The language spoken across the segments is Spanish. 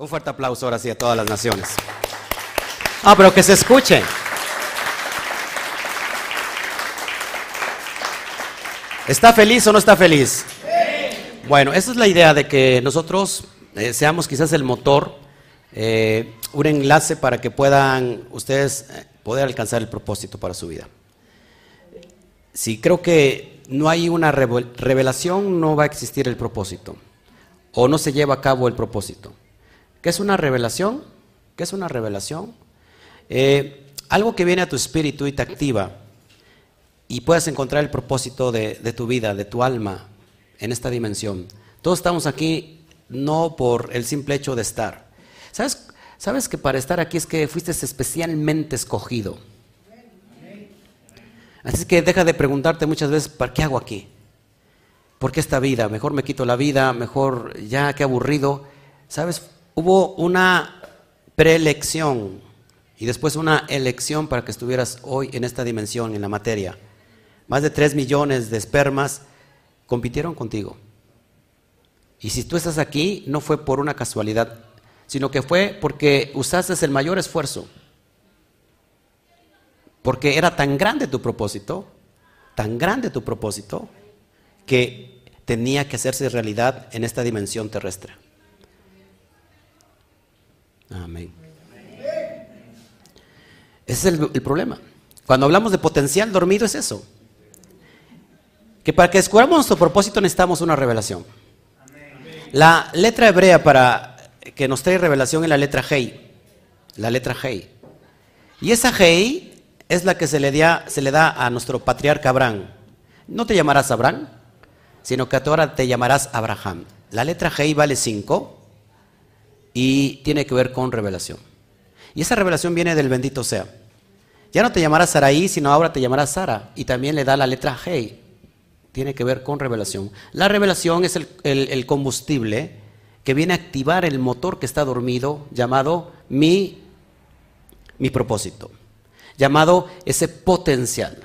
Un fuerte aplauso ahora sí a todas las naciones. Ah, pero que se escuche. ¿Está feliz o no está feliz? Bueno, esa es la idea de que nosotros eh, seamos quizás el motor, eh, un enlace para que puedan ustedes eh, poder alcanzar el propósito para su vida. Si creo que no hay una revelación, no va a existir el propósito. O no se lleva a cabo el propósito. ¿Qué es una revelación? ¿Qué es una revelación? Eh, algo que viene a tu espíritu y te activa y puedes encontrar el propósito de, tu vida, de tu alma en esta dimensión. Todos estamos aquí no por el simple hecho de estar. ¿Sabes, ¿Sabes que para estar aquí es que fuiste especialmente escogido? Así que deja de preguntarte muchas veces, ¿para qué hago aquí? ¿Por qué esta vida? Mejor me quito la vida, mejor ya, qué aburrido. ¿Sabes? Hubo una preelección y después una elección para que estuvieras hoy en esta dimensión, en la materia. Más de tres millones de espermas compitieron contigo. Y si tú estás aquí, no fue por una casualidad, sino que fue porque usaste el mayor esfuerzo. Porque era tan grande tu propósito, tan grande tu propósito, que tenía que hacerse realidad en esta dimensión terrestre. Amén. Ese es el, problema. Cuando hablamos de potencial dormido es eso. Que para que descubramos nuestro propósito necesitamos una revelación. La letra hebrea para que nos trae revelación es la letra Hei. La letra Hei. Y esa Hei es la que se le, da, se le da a nuestro patriarca Abraham. No te llamarás Abraham, sino que ahora te llamarás Abraham. La letra Hei vale 5 y tiene que ver con revelación. Y esa revelación viene del bendito sea. Ya no te llamarás Saraí, sino ahora te llamarás Sara. Y también le da la letra Hei. Tiene que ver con revelación. La revelación es el, combustible que viene a activar el motor que está dormido, llamado mi, mi propósito, llamado ese potencial.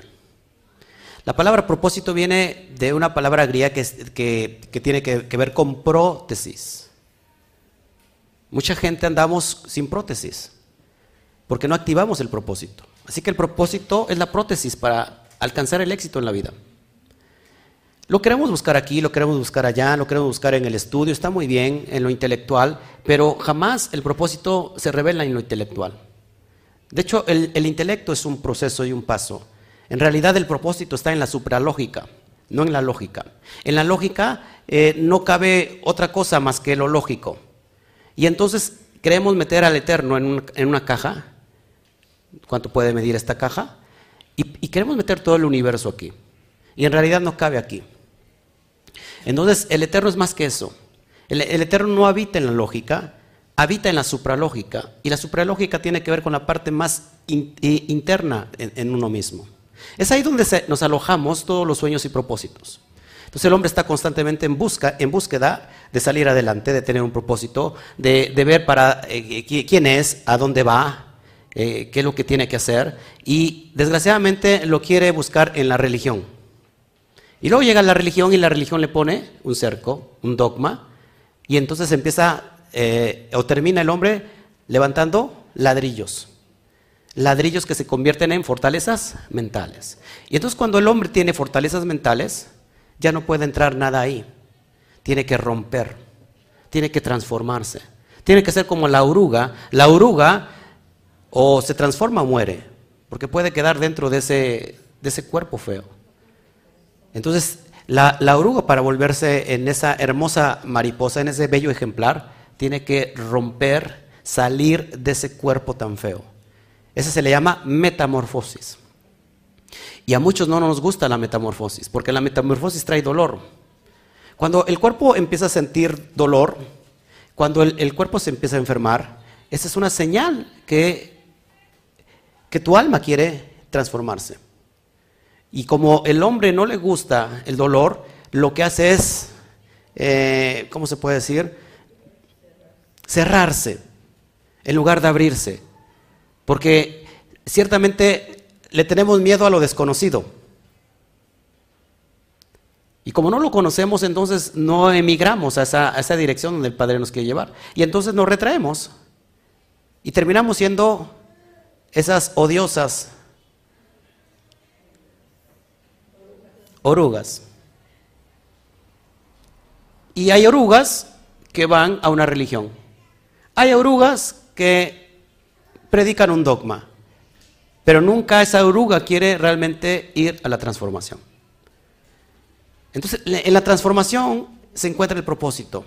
La palabra propósito viene de una palabra griega que, que, tiene que, que ver con prótesis. Mucha gente andamos sin prótesis porque no activamos el propósito. Así que el propósito es la prótesis para alcanzar el éxito en la vida. Lo queremos buscar aquí, lo queremos buscar allá, lo queremos buscar en el estudio, está muy bien en lo intelectual, pero jamás el propósito se revela en lo intelectual. De hecho, el, intelecto es un proceso y un paso. En realidad el propósito está en la supralógica, no en la lógica. En la lógica eh, no cabe otra cosa más que lo lógico. Y entonces queremos meter al Eterno en, una caja. ¿Cuánto puede medir esta caja? Y, queremos meter todo el universo aquí. Y en realidad no cabe aquí. Entonces el Eterno es más que eso. El, Eterno no habita en la lógica, habita en la supralógica. Y la supralógica tiene que ver con la parte más interna en, uno mismo. Es ahí donde nos alojamos todos los sueños y propósitos. Entonces el hombre está constantemente en, busca, en búsqueda de salir adelante, de tener un propósito, de, ver para eh, quién es, a dónde va, eh, qué es lo que tiene que hacer. Y desgraciadamente lo quiere buscar en la religión. Y luego llega la religión y la religión le pone un cerco, un dogma, y entonces empieza eh, o termina el hombre levantando ladrillos. Ladrillos que se convierten en fortalezas mentales. Y entonces cuando el hombre tiene fortalezas mentales, ya no puede entrar nada ahí. Tiene que romper, tiene que transformarse. Tiene que ser como la oruga. La oruga o se transforma o muere, porque puede quedar dentro de ese, de ese cuerpo feo. Entonces, la, la oruga para volverse en esa hermosa mariposa, en ese bello ejemplar, tiene que romper, salir de ese cuerpo tan feo. Ese se le llama metamorfosis. Y a muchos no nos gusta la metamorfosis, porque la metamorfosis trae dolor. Cuando el cuerpo empieza a sentir dolor, cuando el, cuerpo se empieza a enfermar, esa es una señal que, que tu alma quiere transformarse. Y como el hombre no le gusta el dolor, lo que hace es, eh, ¿cómo se puede decir? Cerrarse en lugar de abrirse. Porque ciertamente le tenemos miedo a lo desconocido. Y como no lo conocemos, entonces no emigramos a esa, esa dirección donde el Padre nos quiere llevar. Y entonces nos retraemos. Y terminamos siendo esas odiosas orugas. Y hay orugas que van a una religión. Hay orugas que predican un dogma, pero nunca esa oruga quiere realmente ir a la transformación. Entonces, en la transformación se encuentra el propósito.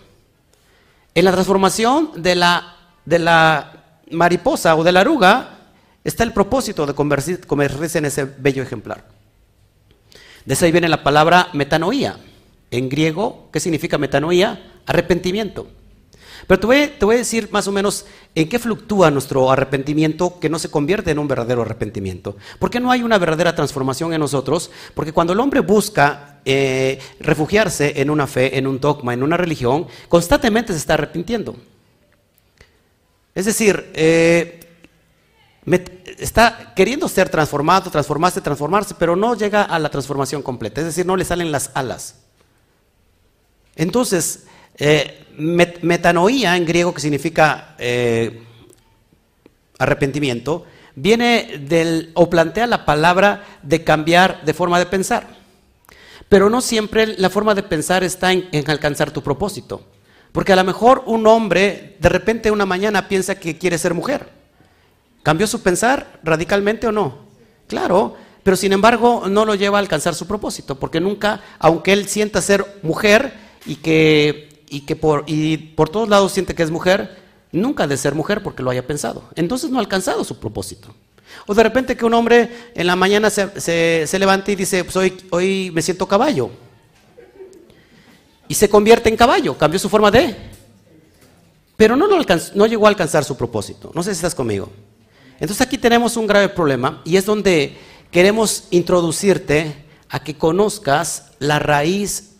En la transformación de la, de la mariposa o de la oruga está el propósito de convertirse en ese bello ejemplar. De ahí viene la palabra metanoía. En griego, ¿qué significa metanoía? Arrepentimiento. Pero te voy, a decir más o menos en qué fluctúa nuestro arrepentimiento que no se convierte en un verdadero arrepentimiento. ¿Por qué no hay una verdadera transformación en nosotros? Porque cuando el hombre busca eh, refugiarse en una fe, en un dogma, en una religión, constantemente se está arrepintiendo. Es decir, eh, está queriendo ser transformado, transformarse, transformarse, pero no llega a la transformación completa. Es decir, no le salen las alas. Entonces, eh, metanoía en griego, que significa eh, arrepentimiento, viene del, o plantea la palabra de cambiar de forma de pensar. Pero no siempre la forma de pensar está en, en alcanzar tu propósito. Porque a lo mejor un hombre de repente una mañana piensa que quiere ser mujer. ¿Cambió su pensar radicalmente o no? Claro, pero sin embargo no lo lleva a alcanzar su propósito, porque nunca, aunque él sienta ser mujer y que y que por, y por todos lados siente que es mujer, nunca de ser mujer porque lo haya pensado. Entonces no ha alcanzado su propósito. O de repente que un hombre en la mañana se, se, levanta y dice, pues hoy, me siento caballo. Y se convierte en caballo, cambió su forma de... Pero no, lo no llegó a alcanzar su propósito. No sé si estás conmigo. Entonces aquí tenemos un grave problema y es donde queremos introducirte a que conozcas la raíz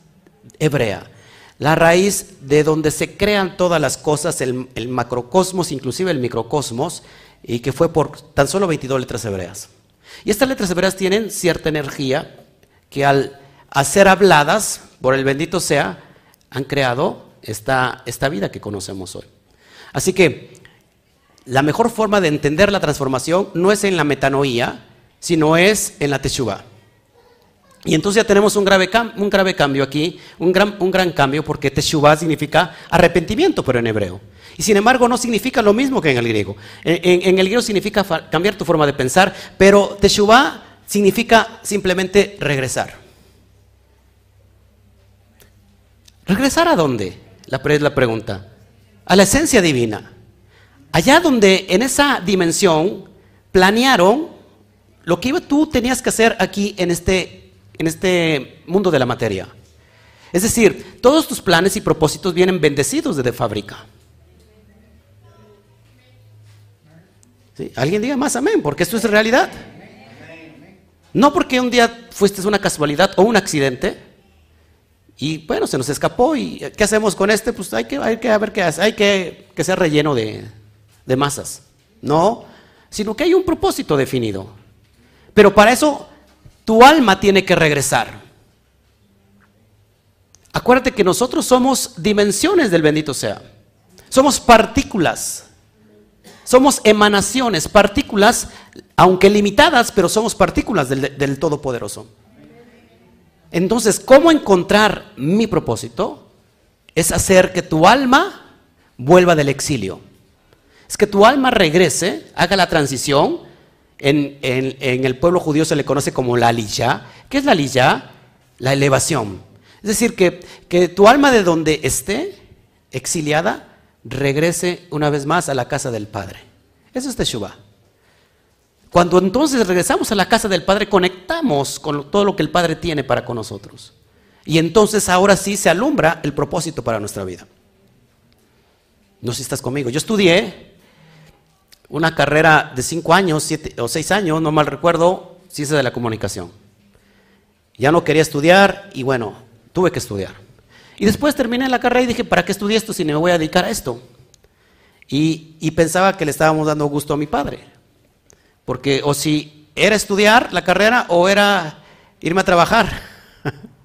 hebrea la raíz de donde se crean todas las cosas, el, macrocosmos, inclusive el microcosmos, y que fue por tan solo 22 letras hebreas. Y estas letras hebreas tienen cierta energía que al ser habladas, por el bendito sea, han creado esta, esta vida que conocemos hoy. Así que la mejor forma de entender la transformación no es en la metanoía, sino es en la teshuva. Y entonces ya tenemos un grave, un grave cambio aquí, un gran, un gran cambio, porque Teshuvah significa arrepentimiento, pero en hebreo. Y sin embargo no significa lo mismo que en el griego. En, el griego significa cambiar tu forma de pensar, pero Teshuvah significa simplemente regresar. ¿Regresar a dónde? La, es la pregunta. A la esencia divina. Allá donde en esa dimensión planearon lo que tú tenías que hacer aquí en este en este mundo de la materia. Es decir, todos tus planes y propósitos vienen bendecidos desde fábrica. Alguien diga más amén, porque esto es realidad. No porque un día fuiste una casualidad o un accidente y bueno, se nos escapó y ¿qué hacemos con este? Pues hay que, hay que ver qué hace, hay que que sea relleno de, de masas. No, sino que hay un propósito definido. Pero para eso tu alma tiene que regresar. Acuérdate que nosotros somos dimensiones del bendito sea. Somos partículas. Somos emanaciones, partículas, aunque limitadas, pero somos partículas del, del Todopoderoso. Entonces, ¿cómo encontrar mi propósito? Es hacer que tu alma vuelva del exilio. Es que tu alma regrese, haga la transición en, el pueblo judío se le conoce como la aliyah. ¿Qué es la aliyah? La elevación. Es decir, que, que tu alma de donde esté, exiliada, regrese una vez más a la casa del Padre. Eso es Teshuvah. Cuando entonces regresamos a la casa del Padre, conectamos con todo lo que el Padre tiene para con nosotros. Y entonces ahora sí se alumbra el propósito para nuestra vida. No sé si estás conmigo. Yo estudié una carrera de cinco años, siete o seis años, no mal recuerdo, ciencia de la comunicación. Ya no quería estudiar y bueno, tuve que estudiar. Y después terminé la carrera y dije, ¿para qué estudié esto si me voy a dedicar a esto? Y, y pensaba que le estábamos dando gusto a mi padre. Porque o si era estudiar la carrera o era irme a trabajar.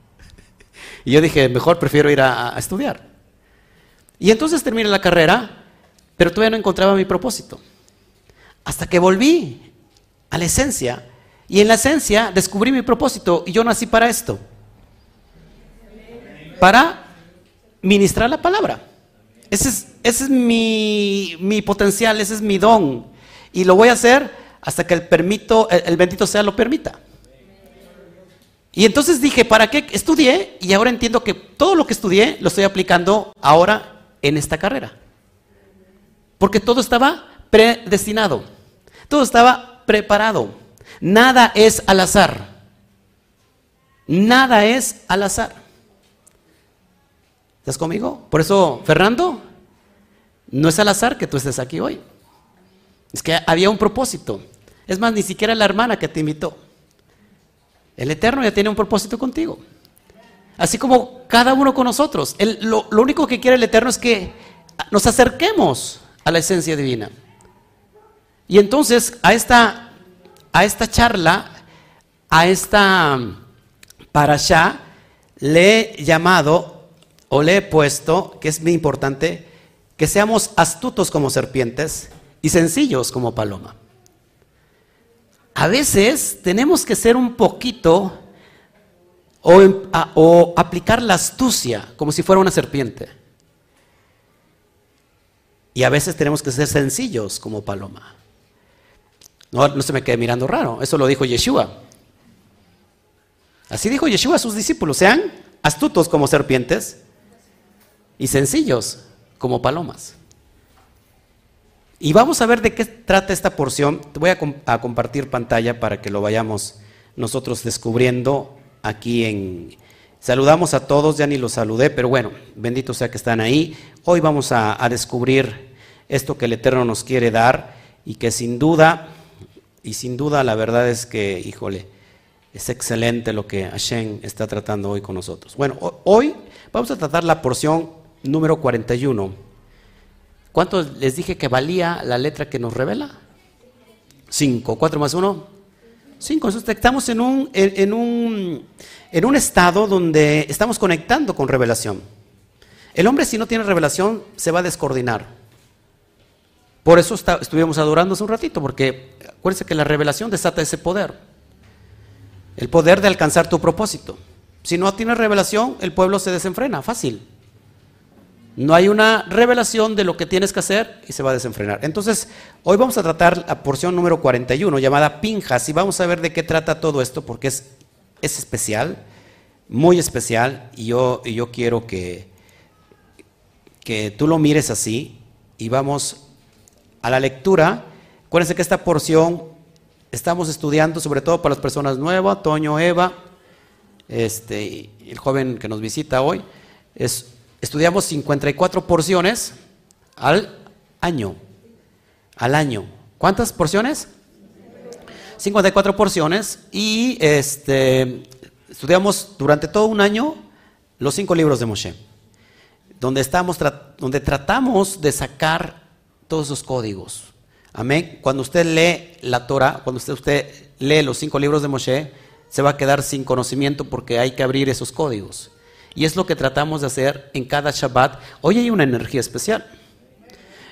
Y yo dije, mejor prefiero ir a, a estudiar. Y entonces terminé la carrera, pero todavía no encontraba mi propósito. Hasta que volví a la esencia. Y en la esencia descubrí mi propósito y yo nací para esto. Para ministrar la palabra. Ese es, ese es mi, potencial, ese es mi don. Y lo voy a hacer hasta que el, permito, el, el bendito sea lo permita. Y entonces dije, ¿para qué estudié? Y ahora entiendo que todo lo que estudié lo estoy aplicando ahora en esta carrera. Porque todo estaba predestinado. Todo estaba preparado. Nada es al azar. Nada es al azar. ¿Estás conmigo? Por eso, Fernando, no es al azar que tú estés aquí hoy. Es que había un propósito. Es más, ni siquiera la hermana que te invitó. El Eterno ya tiene un propósito contigo. Así como cada uno con nosotros. lo, lo único que quiere el Eterno es que nos acerquemos a la esencia divina. Y entonces a esta, a esta charla, a esta para allá, le he llamado o le he puesto, que es muy importante, que seamos astutos como serpientes y sencillos como paloma. A veces tenemos que ser un poquito o, o, aplicar la astucia como si fuera una serpiente. Y a veces tenemos que ser sencillos como paloma. No, no se me quede mirando raro, eso lo dijo Yeshua. Así dijo Yeshua a sus discípulos, sean astutos como serpientes y sencillos como palomas. Y vamos a ver de qué trata esta porción. Voy a, compartir pantalla para que lo vayamos nosotros descubriendo aquí en... Saludamos a todos, ya ni los saludé, pero bueno, bendito sea que están ahí. Hoy vamos a, descubrir esto que el Eterno nos quiere dar y que sin duda, y sin duda la verdad es que, híjole, es excelente lo que Hashem está tratando hoy con nosotros. Bueno, hoy vamos a tratar la porción número 41 ¿Cuánto les dije que valía la letra que nos revela? Cinco. ¿Cuatro más uno? Cinco. estamos en un, en, un, en un estado donde estamos conectando con revelación. El hombre si no tiene revelación se va a descoordinar. Por eso estuvimos adorando hace un ratito, porque acuérdense que la revelación desata ese poder. El poder de alcanzar tu propósito. Si no tienes revelación, el pueblo se desenfrena, fácil. No hay una revelación de lo que tienes que hacer y se va a desenfrenar. Entonces, hoy vamos a tratar la porción número 41 llamada Pinjas y vamos a ver de qué trata todo esto porque es, es especial, muy especial y yo, y yo quiero que, que tú lo mires así y vamos a la lectura. Acuérdense que esta porción estamos estudiando sobre todo para las personas nuevas, Toño, Eva, este, el joven que nos visita hoy, es estudiamos 54 porciones al año. Al año. ¿Cuántas porciones? 54 porciones y este, estudiamos durante todo un año los cinco libros de Moshe, donde, estamos, donde tratamos de sacar todos esos códigos. Amén. Cuando usted lee la Torah, cuando usted, lee los cinco libros de Moshe, se va a quedar sin conocimiento porque hay que abrir esos códigos. Y es lo que tratamos de hacer en cada Shabbat. Hoy hay una energía especial.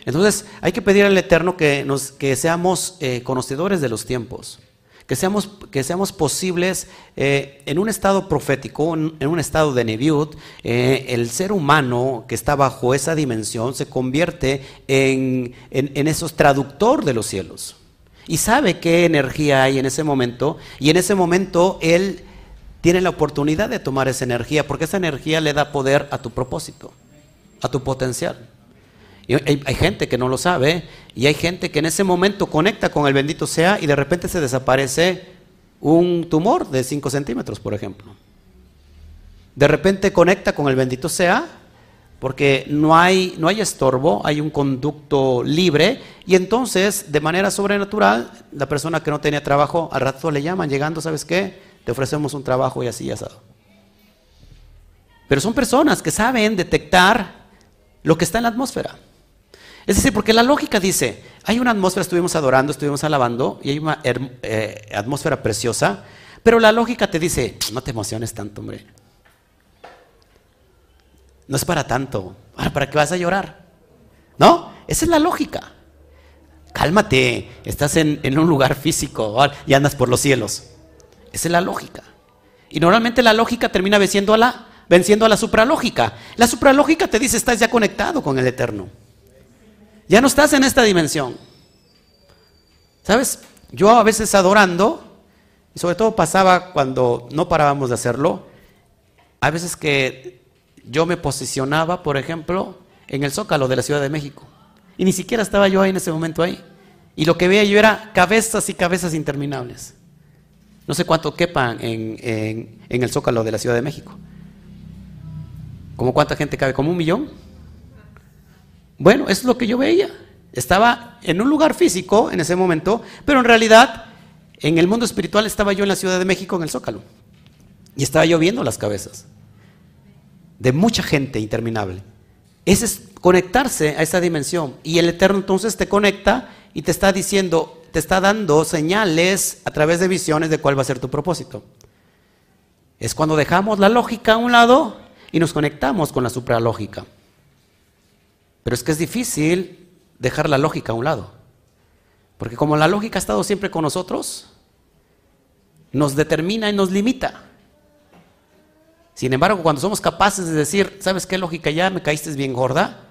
Entonces hay que pedir al Eterno que, nos, que seamos eh, conocedores de los tiempos, que seamos, que seamos posibles eh, en un estado profético, en, un estado de Neviut, eh, el ser humano que está bajo esa dimensión se convierte en, en, en esos traductor de los cielos. Y sabe qué energía hay en ese momento, y en ese momento él tiene la oportunidad de tomar esa energía, porque esa energía le da poder a tu propósito, a tu potencial. Hay, gente que no lo sabe y hay gente que en ese momento conecta con el bendito sea y de repente se desaparece un tumor de 5 centímetros, por ejemplo. De repente conecta con el bendito sea porque no hay, no hay estorbo, hay un conducto libre y entonces de manera sobrenatural la persona que no tenía trabajo al rato le llaman llegando, ¿sabes qué? te ofrecemos un trabajo y así y asado. Pero son personas que saben detectar lo que está en la atmósfera. Es decir, porque la lógica dice, hay una atmósfera, estuvimos adorando, estuvimos alabando, y hay una eh, atmósfera preciosa, pero la lógica te dice, no te emociones tanto, hombre. No es para tanto. ¿Para qué vas a llorar? ¿No? Esa es la lógica. Cálmate, estás en, un lugar físico y andas por los cielos. Esa es la lógica. Y normalmente la lógica termina venciendo a la, venciendo a la supralógica. La supralógica te dice estás ya conectado con el eterno. Ya no estás en esta dimensión. ¿Sabes? Yo a veces adorando, y sobre todo pasaba cuando no parábamos de hacerlo, a veces que yo me posicionaba, por ejemplo, en el zócalo de la Ciudad de México. Y ni siquiera estaba yo ahí en ese momento ahí. Y lo que veía yo era cabezas y cabezas interminables. No sé cuánto quepan en, en el zócalo de la Ciudad de México. ¿Cómo cuánta gente cabe? ¿Como un millón? Bueno, eso es lo que yo veía. Estaba en un lugar físico en ese momento, pero en realidad en el mundo espiritual estaba yo en la Ciudad de México, en el Zócalo. Y estaba yo viendo las cabezas de mucha gente interminable. Ese es conectarse a esa dimensión. Y el Eterno entonces te conecta y te está diciendo, te está dando señales a través de visiones de cuál va a ser tu propósito. Es cuando dejamos la lógica a un lado y nos conectamos con la supralógica. Pero es que es difícil dejar la lógica a un lado. Porque como la lógica ha estado siempre con nosotros, nos determina y nos limita. Sin embargo, cuando somos capaces de decir, ¿sabes qué lógica? Ya me caíste bien gorda.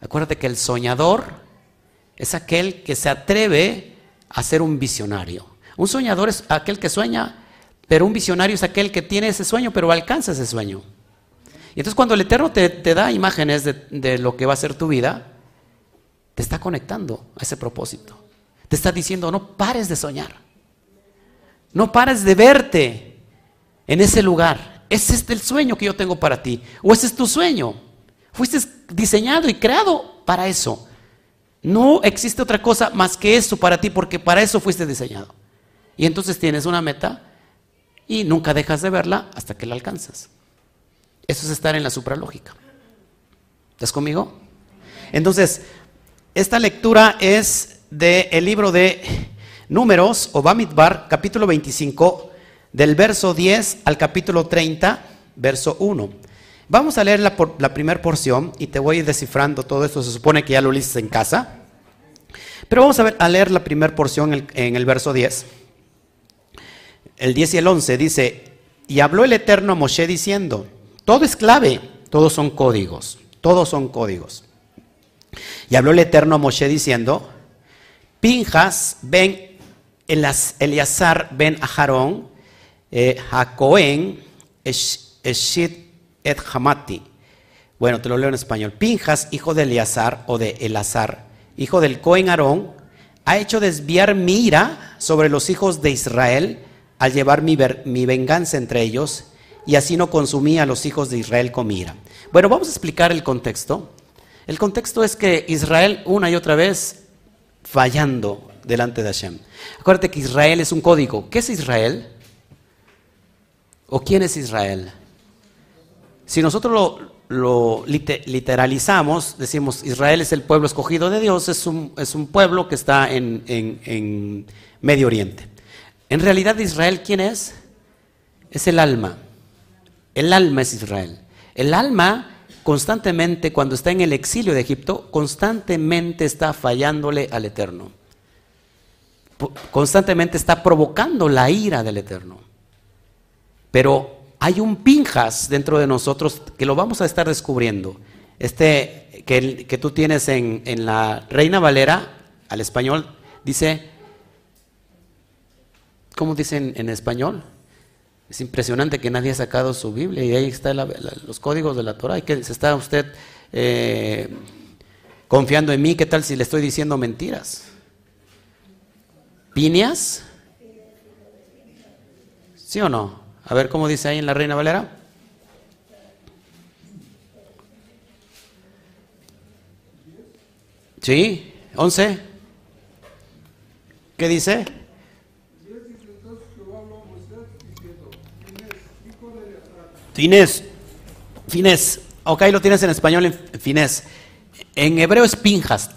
Acuérdate que el soñador es aquel que se atreve a ser un visionario. Un soñador es aquel que sueña, pero un visionario es aquel que tiene ese sueño, pero alcanza ese sueño. Y entonces cuando el Eterno te, da imágenes de, lo que va a ser tu vida, te está conectando a ese propósito. Te está diciendo, no pares de soñar. No pares de verte en ese lugar. Ese es el sueño que yo tengo para ti. O ese es tu sueño. Fuiste diseñado y creado para eso. No existe otra cosa más que eso para ti porque para eso fuiste diseñado. Y entonces tienes una meta y nunca dejas de verla hasta que la alcanzas. Eso es estar en la supralógica. ¿Estás conmigo? Entonces, esta lectura es del libro de Números o capítulo 25, del verso 10 al capítulo 30, verso 1. Vamos a leer la, primera porción y te voy a ir descifrando todo esto. Se supone que ya lo leíste en casa. Pero vamos a, ver, a leer la primera porción en, en el verso 10. El 10 y el 11 dice, y habló el Eterno a Moshe diciendo, todo es clave, todos son códigos, todos son códigos. Y habló el Eterno a Moshe diciendo, Pinjas ven Eleazar ben Aharón, eh, Jacoen, Eshit et Hamati. Bueno, te lo leo en español. Pinjas, hijo de Eleazar o de Elazar, hijo del Cohen Aarón, ha hecho desviar mi ira sobre los hijos de Israel al llevar mi venganza entre ellos y así no consumía a los hijos de Israel con ira. Bueno, vamos a explicar el contexto. El contexto es que Israel una y otra vez fallando delante de Hashem. Acuérdate que Israel es un código. ¿Qué es Israel? ¿O quién es Israel? Si nosotros lo, literalizamos, decimos Israel es el pueblo escogido de Dios, es un, es un pueblo que está en, en Medio Oriente. En realidad Israel, ¿quién es? Es el alma. El alma es Israel. El alma constantemente, cuando está en el exilio de Egipto, constantemente está fallándole al Eterno. Constantemente está provocando la ira del Eterno. Pero hay un pinjas dentro de nosotros que lo vamos a estar descubriendo. Este que, que tú tienes en, en la Reina Valera, al español, dice, ¿cómo dicen en español? Es impresionante que nadie ha sacado su Biblia y ahí están los códigos de la Torah. Y que se está usted eh, confiando en mí, ¿qué tal si le estoy diciendo mentiras? ¿Pinias? ¿Sí o no? A ver cómo dice ahí en la Reina Valera. ¿Sí? ¿Once? ¿Qué dice? Finés, finés, ok, lo tienes en español en finés. En hebreo es pinjas.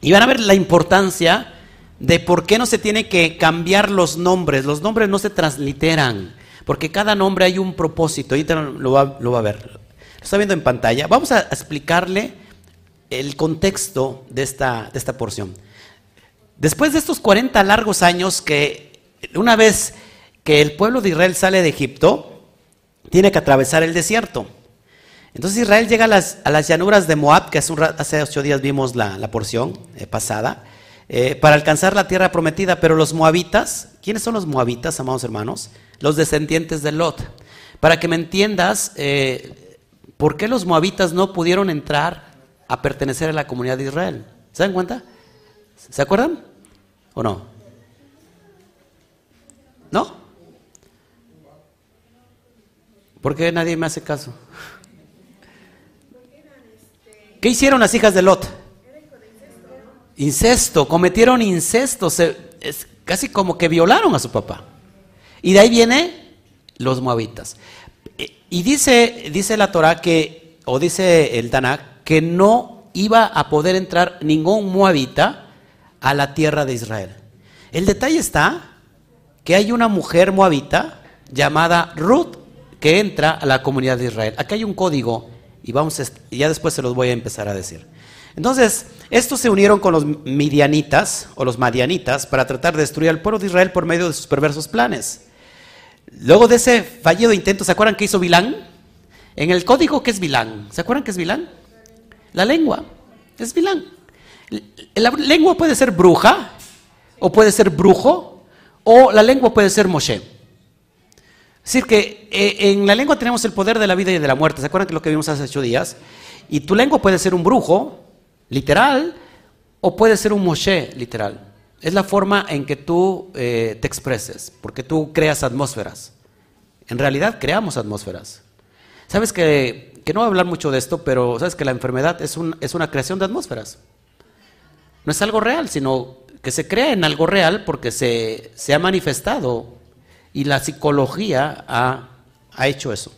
Y van a ver la importancia de por qué no se tiene que cambiar los nombres. Los nombres no se transliteran, porque cada nombre hay un propósito. Ahorita lo va, lo va a ver. que está viendo en pantalla, vamos a explicarle el contexto de esta, de esta porción. Después de estos 40 largos años que una vez que el pueblo de Israel sale de Egipto, tiene que atravesar el desierto. Entonces Israel llega a las, llanuras de Moab, que hace, ocho días vimos la, porción eh, pasada, eh, para alcanzar la tierra prometida. Pero los moabitas, ¿quiénes son los moabitas, amados hermanos? Los descendientes de Lot. Para que me entiendas, eh, ¿por qué los moabitas no pudieron entrar a pertenecer a la comunidad de Israel? ¿Se dan cuenta? ¿Se acuerdan? ¿O no? ¿No? ¿Por qué nadie me hace caso? ¿Qué hicieron las hijas de Lot? Incesto, cometieron incesto, es casi como que violaron a su papá. Y de ahí viene los moabitas. Y dice, dice la Torah que, o dice el Tanakh, que no iba a poder entrar ningún moabita a la tierra de Israel. El detalle está que hay una mujer moabita llamada Ruth que entra a la comunidad de Israel. Aquí hay un código y vamos ya después se los voy a empezar a decir. Entonces, estos se unieron con los midianitas o los madianitas para tratar de destruir al pueblo de Israel por medio de sus perversos planes. Luego de ese fallido intento, ¿se acuerdan qué hizo Bilán? En el código, ¿qué es Bilán? ¿Se acuerdan qué es Bilán? La lengua. Es Bilán. La lengua puede ser bruja, o puede ser brujo, o la lengua puede ser Moshe. Es decir, que eh, en la lengua tenemos el poder de la vida y de la muerte. ¿Se acuerdan que lo que vimos hace ocho días? Y tu lengua puede ser un brujo, literal, o puede ser un Moshe, literal. Es la forma en que tú eh, te expreses, porque tú creas atmósferas. En realidad creamos atmósferas. Sabes que, que no voy a hablar mucho de esto, pero sabes que la enfermedad es, es una creación de atmósferas. No es algo real, sino que se crea en algo real porque se, se ha manifestado y la psicología ha, hecho eso.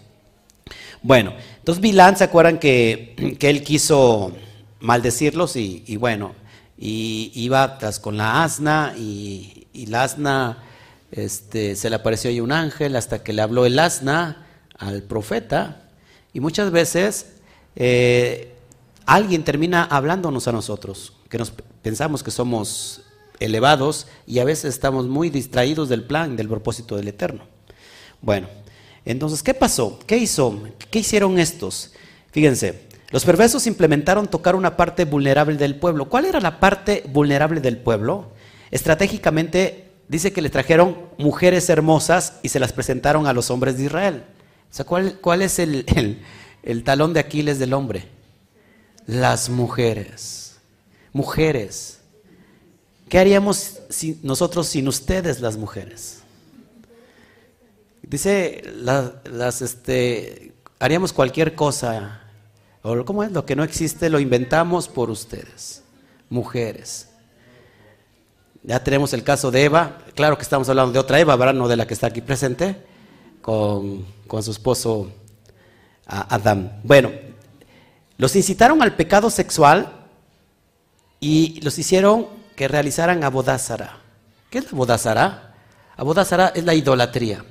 Bueno, entonces Bilán, ¿se acuerdan que, él quiso maldecirlos? Y, bueno, y iba tras con la asna y, la asna este, se le apareció ahí un ángel hasta que le habló el asna al profeta. Y muchas veces eh, alguien termina hablándonos a nosotros, que nos pensamos que somos elevados y a veces estamos muy distraídos del plan, del propósito del Eterno. Bueno, entonces, ¿qué pasó? ¿Qué hizo? ¿Qué hicieron estos? Fíjense, los perversos implementaron tocar una parte vulnerable del pueblo. ¿Cuál era la parte vulnerable del pueblo? Estratégicamente dice que le trajeron mujeres hermosas y se las presentaron a los hombres de Israel. O sea, ¿cuál, es el, el talón de Aquiles del hombre? Las mujeres. Mujeres ¿Qué haríamos nosotros sin ustedes las mujeres? Dice, las, este, haríamos cualquier cosa, o ¿cómo es? Lo que no existe lo inventamos por ustedes, mujeres. Ya tenemos el caso de Eva, claro que estamos hablando de otra Eva, ¿verdad? No de la que está aquí presente, con, con su esposo Adán. Bueno, los incitaron al pecado sexual y los hicieron que realizaran abodázara. ¿Qué es abodázara? Abodázara es la idolatría.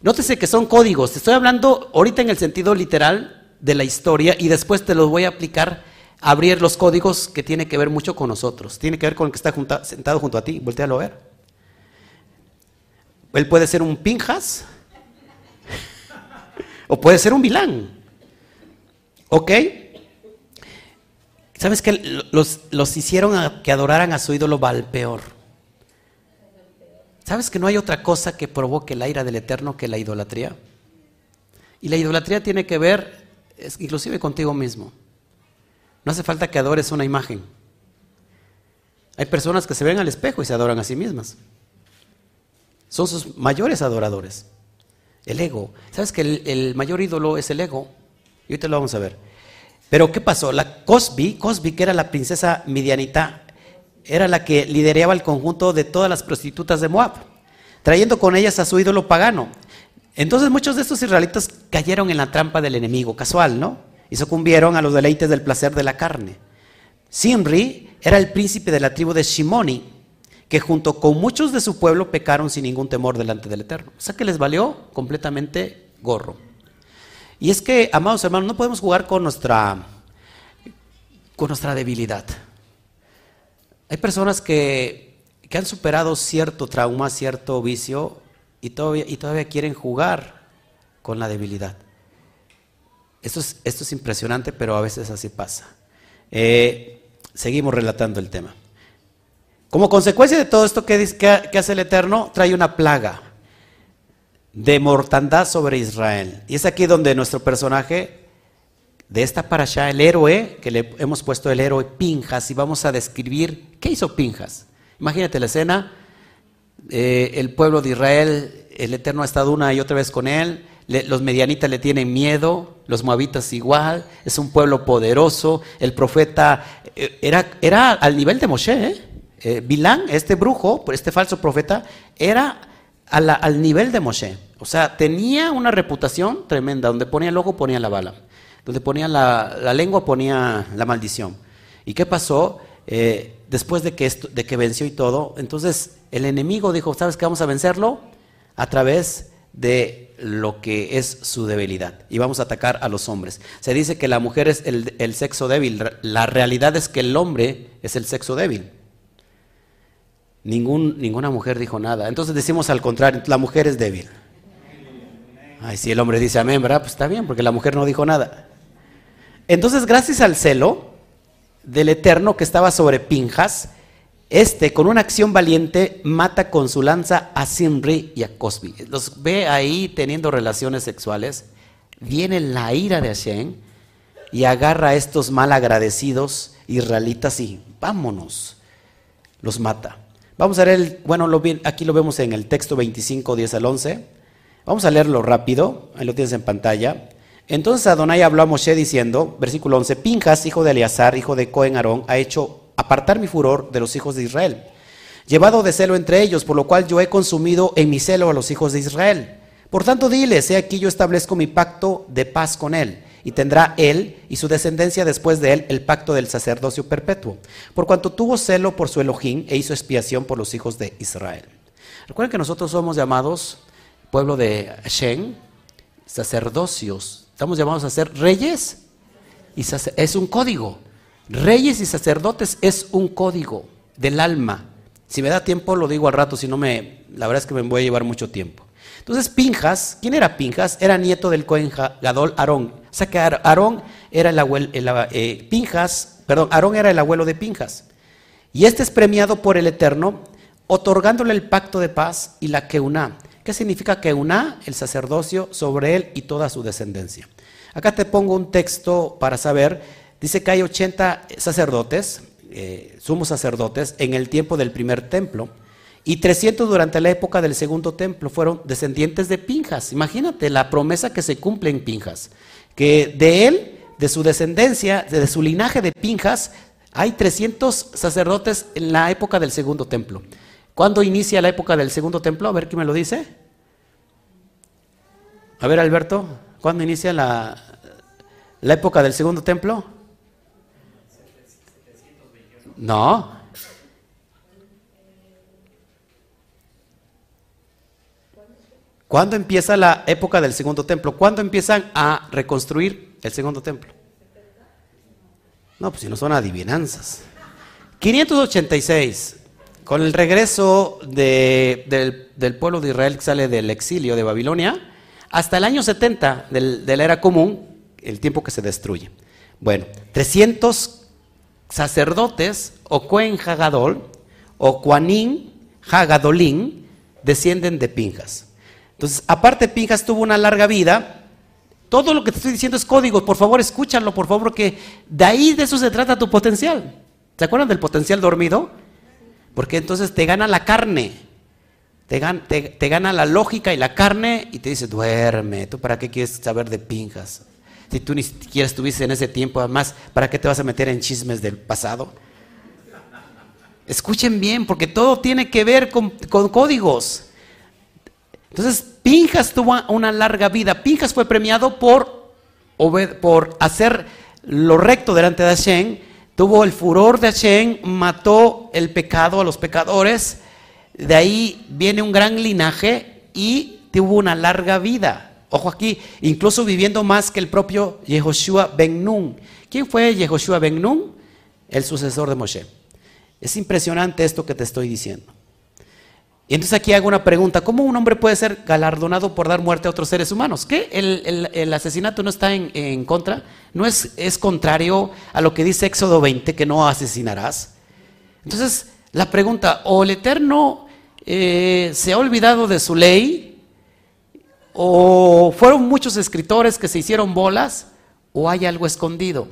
Nótese que son códigos. Te estoy hablando ahorita en el sentido literal de la historia y después te los voy a aplicar, abrir los códigos que tiene que ver mucho con nosotros. Tiene que ver con el que está sentado junto a ti. Voltealo a ver. Él puede ser un pinjas o puede ser un vilán. ¿Ok? ¿Sabes que los, hicieron que adoraran a su ídolo Valpeor? ¿Sabes que no hay otra cosa que provoque el aire del Eterno que la idolatría? Y la idolatría tiene que ver inclusive contigo mismo. No hace falta que adores una imagen. Hay personas que se ven al espejo y se adoran a sí mismas. Son sus mayores adoradores. El ego. ¿Sabes que el, el mayor ídolo es el ego? Y ahorita lo vamos a ver. Pero ¿qué pasó? La Cosby, Cosby que era la princesa midianita, era la que lideraba el conjunto de todas las prostitutas de Moab, trayendo con ellas a su ídolo pagano. Entonces muchos de estos israelitas cayeron en la trampa del enemigo, casual, ¿no? Y sucumbieron a los deleites del placer de la carne. Simri era el príncipe de la tribu de Shimoni, que junto con muchos de su pueblo pecaron sin ningún temor delante del Eterno. O sea que les valió completamente gorro. Y es que, amados hermanos, no podemos jugar con nuestra, con nuestra debilidad. Hay personas que, que han superado cierto trauma, cierto vicio, y todavía, y todavía quieren jugar con la debilidad. Esto es, esto es impresionante, pero a veces así pasa. Eh, seguimos relatando el tema. Como consecuencia de todo esto que, que hace el Eterno, trae una plaga de mortandad sobre Israel. Y es aquí donde nuestro personaje de esta parasha, el héroe, que le hemos puesto el héroe Pinjas, y vamos a describir qué hizo Pinjas. Imagínate la escena, eh, el pueblo de Israel, el Eterno ha estado una y otra vez con él, los medianitas le tienen miedo, los moabitas igual, es un pueblo poderoso, el profeta eh, era, era al nivel de Moshe, ¿eh? eh Bilán, este brujo, este falso profeta, era al nivel de Moshe. O sea, tenía una reputación tremenda, donde ponía el ojo ponía la bala, donde ponía la, lengua ponía la maldición. ¿Y qué pasó? Eh, después de que, de que venció y todo, entonces el enemigo dijo, ¿sabes qué? Vamos a vencerlo a través de lo que es su debilidad. Y vamos a atacar a los hombres. Se dice que la mujer es el, el sexo débil. La realidad es que el hombre es el sexo débil. Ningún, ninguna mujer dijo nada. Entonces decimos al contrario, la mujer es débil. Ay, si el hombre dice amén, ¿verdad? Pues está bien, porque la mujer no dijo nada. Entonces, gracias al celo del Eterno que estaba sobre Pinjas, este, con una acción valiente, mata con su lanza a Simri y a Cosbi. Los ve ahí teniendo relaciones sexuales. Viene la ira de Hashem y agarra a estos mal agradecidos israelitas y vámonos. Los mata. Vamos a leer, bueno, aquí lo vemos en el texto 25, 10 al 11. Vamos a leerlo rápido, ahí lo tienes en pantalla. Entonces Adonai habló a Moshe diciendo, versículo 11, Pinjas, hijo de Eleazar, hijo de Cohen Aarón, ha hecho apartar mi furor de los hijos de Israel, llevado de celo entre ellos, por lo cual yo he consumido en mi celo a los hijos de Israel. Por tanto, diles, he aquí yo establezco mi pacto de paz con él y tendrá él y su descendencia después de él el pacto del sacerdocio perpetuo, por cuanto tuvo celo por su Elohim e hizo expiación por los hijos de Israel. Recuerden que nosotros somos llamados pueblo de Hashem, sacerdocios. Estamos llamados a ser reyes y es un código. Reyes y sacerdotes es un código del alma. Si me da tiempo lo digo al rato, si no me, la verdad es que me voy a llevar mucho tiempo. Entonces Pinjas, ¿quién era Pinjas? Era nieto del Cohen Gadol Aarón. O sea que Aarón era el abuelo, eh, Pinjas, perdón, era el abuelo de Pinjas. Y este es premiado por el Eterno, otorgándole el pacto de paz y la queuná. ¿Qué significa queuná? El sacerdocio sobre él y toda su descendencia. Acá te pongo un texto para saber. Dice que hay 80 sacerdotes, eh, sumos sacerdotes, en el tiempo del primer templo. Y 300 durante la época del segundo templo fueron descendientes de Pinjas. Imagínate la promesa que se cumple en Pinjas. Que de él, de su descendencia, de su linaje de Pinjas, hay 300 sacerdotes en la época del segundo templo. ¿Cuándo inicia la época del segundo templo? A ver quién me lo dice. A ver, Alberto, ¿cuándo inicia la, la época del segundo templo? No, ¿Cuándo empieza la época del segundo templo? ¿Cuándo empiezan a reconstruir el segundo templo? No, pues si no son adivinanzas. 586, con el regreso del, pueblo de Israel que sale del exilio de Babilonia, hasta el año 70 de la era común, el tiempo que se destruye. Bueno, 300 sacerdotes, o Cohen Hagadol, o Juanín Hagadolín, descienden de Pinjas. Entonces, aparte Pinjas tuvo una larga vida. Todo lo que te estoy diciendo es código. Por favor, escúchalo, por favor, que de ahí de eso se trata tu potencial. ¿Se acuerdan del potencial dormido? Porque entonces te gana la carne. Te gana, la lógica y la carne y te dice, duerme. ¿Tú para qué quieres saber de Pinjas? Si tú ni siquiera estuviste en ese tiempo, además, ¿para qué te vas a meter en chismes del pasado? Escuchen bien, porque todo tiene que ver con, con códigos. Entonces, Pinjas tuvo una larga vida. Pinjas fue premiado por, por hacer lo recto delante de Hashem. Tuvo el furor de Hashem, mató el pecado a los pecadores. De ahí viene un gran linaje y tuvo una larga vida. Ojo aquí, incluso viviendo más que el propio Yehoshua Ben Nun. ¿Quién fue Yehoshua Ben Nun? El sucesor de Moshe. Es impresionante esto que te estoy diciendo. Y entonces aquí hago una pregunta, ¿cómo un hombre puede ser galardonado por dar muerte a otros seres humanos? ¿Qué? ¿El, asesinato no está en, contra? ¿No es, es, contrario a lo que dice Éxodo 20, que no asesinarás? Entonces, la pregunta, ¿o el Eterno eh, se ha olvidado de su ley? ¿O fueron muchos escritores que se hicieron bolas? ¿O hay algo escondido?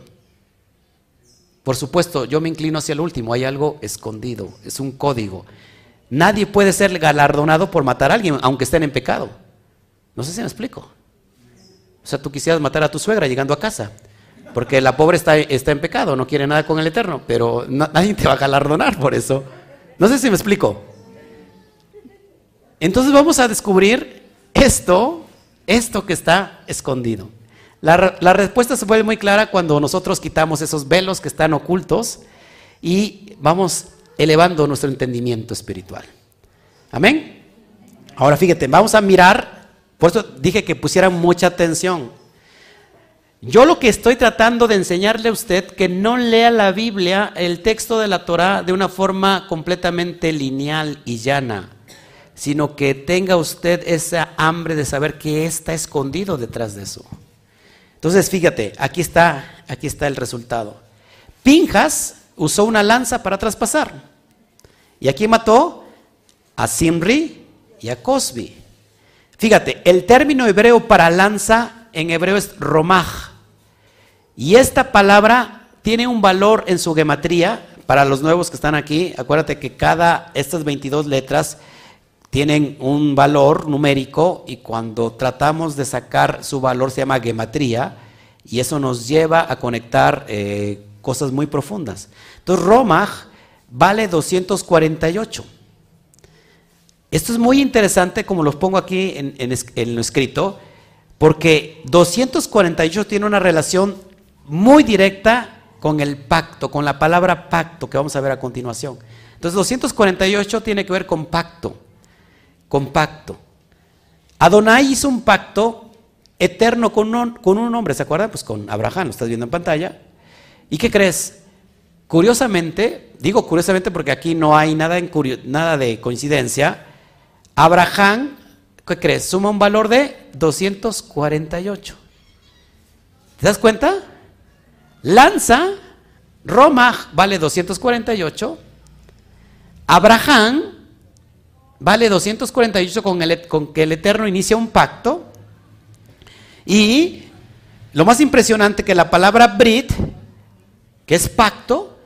Por supuesto, yo me inclino hacia el último, hay algo escondido, es un código. Nadie puede ser galardonado por matar a alguien, aunque estén en pecado. No sé si me explico. O sea, tú quisieras matar a tu suegra llegando a casa, porque la pobre está, está en pecado, no quiere nada con el Eterno, pero nadie te va a galardonar por eso. No sé si me explico. Entonces vamos a descubrir esto, esto que está escondido. La, la, respuesta se vuelve muy clara cuando nosotros quitamos esos velos que están ocultos y vamos elevando nuestro entendimiento espiritual. Amén. Ahora fíjate, vamos a mirar, por eso dije que pusieran mucha atención. Yo lo que estoy tratando de enseñarle a usted que no lea la Biblia, el texto de la Torah, de una forma completamente lineal y llana, sino que tenga usted esa hambre de saber qué está escondido detrás de eso. Entonces, fíjate, aquí está, aquí está el resultado. Pinjas usó una lanza para traspasar. ¿Y aquí mató? A Simri y a Cosby. Fíjate, el término hebreo para lanza en hebreo es romaj. Y esta palabra tiene un valor en su gematría. Para los nuevos que están aquí, acuérdate que cada, estas 22 letras tienen un valor numérico y cuando tratamos de sacar su valor se llama gematría y eso nos lleva a conectar eh, cosas muy profundas. Entonces, Romaj vale 248. Esto es muy interesante, como los pongo aquí en, lo escrito, porque 248 tiene una relación muy directa con el pacto, con la palabra pacto que vamos a ver a continuación. Entonces, 248 tiene que ver con pacto, con pacto. Adonai hizo un pacto eterno con un, con un hombre, ¿se acuerdan? Pues con Abraham, lo estás viendo en pantalla. ¿Y qué crees? Curiosamente, digo curiosamente porque aquí no hay nada, de coincidencia, Abraham, ¿qué crees? Suma un valor de 248. ¿Te das cuenta? Lanza, Roma vale 248, Abraham vale 248 con, el, con que el Eterno inicia un pacto y lo más impresionante que la palabra Brit que es pacto,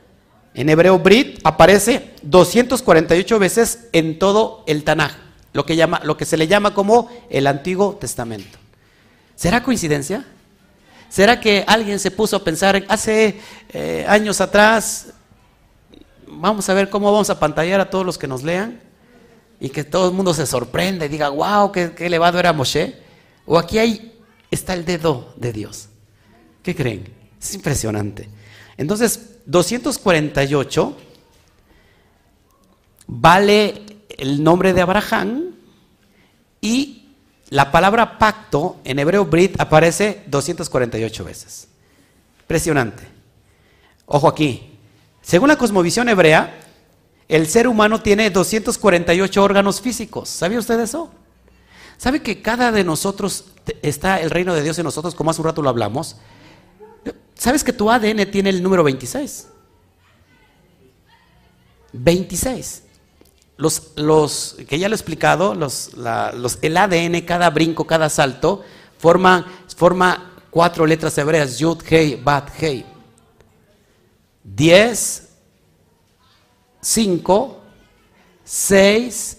en hebreo Brit, aparece 248 veces en todo el Tanaj, lo que, llama, lo que se le llama como el Antiguo Testamento. ¿Será coincidencia? ¿Será que alguien se puso a pensar hace eh, años atrás, vamos a ver cómo vamos a pantallar a todos los que nos lean? Y que todo el mundo se sorprenda y diga, wow, qué, qué elevado era Moshe. O aquí hay, está el dedo de Dios. ¿Qué creen? Es impresionante. Entonces, 248 vale el nombre de Abraham y la palabra pacto en hebreo Brit aparece 248 veces. Impresionante. Ojo aquí. Según la cosmovisión hebrea, el ser humano tiene 248 órganos físicos. ¿Sabía usted eso? ¿Sabe que cada de nosotros está el reino de Dios en nosotros, como hace un rato lo hablamos? ¿Sabes que tu ADN tiene el número 26? 26. Los, los que ya lo he explicado, los, el ADN, cada brinco, cada salto, forma, forma cuatro letras hebreas, Yud, Hei, Bat, Hei. 10, 5, 6,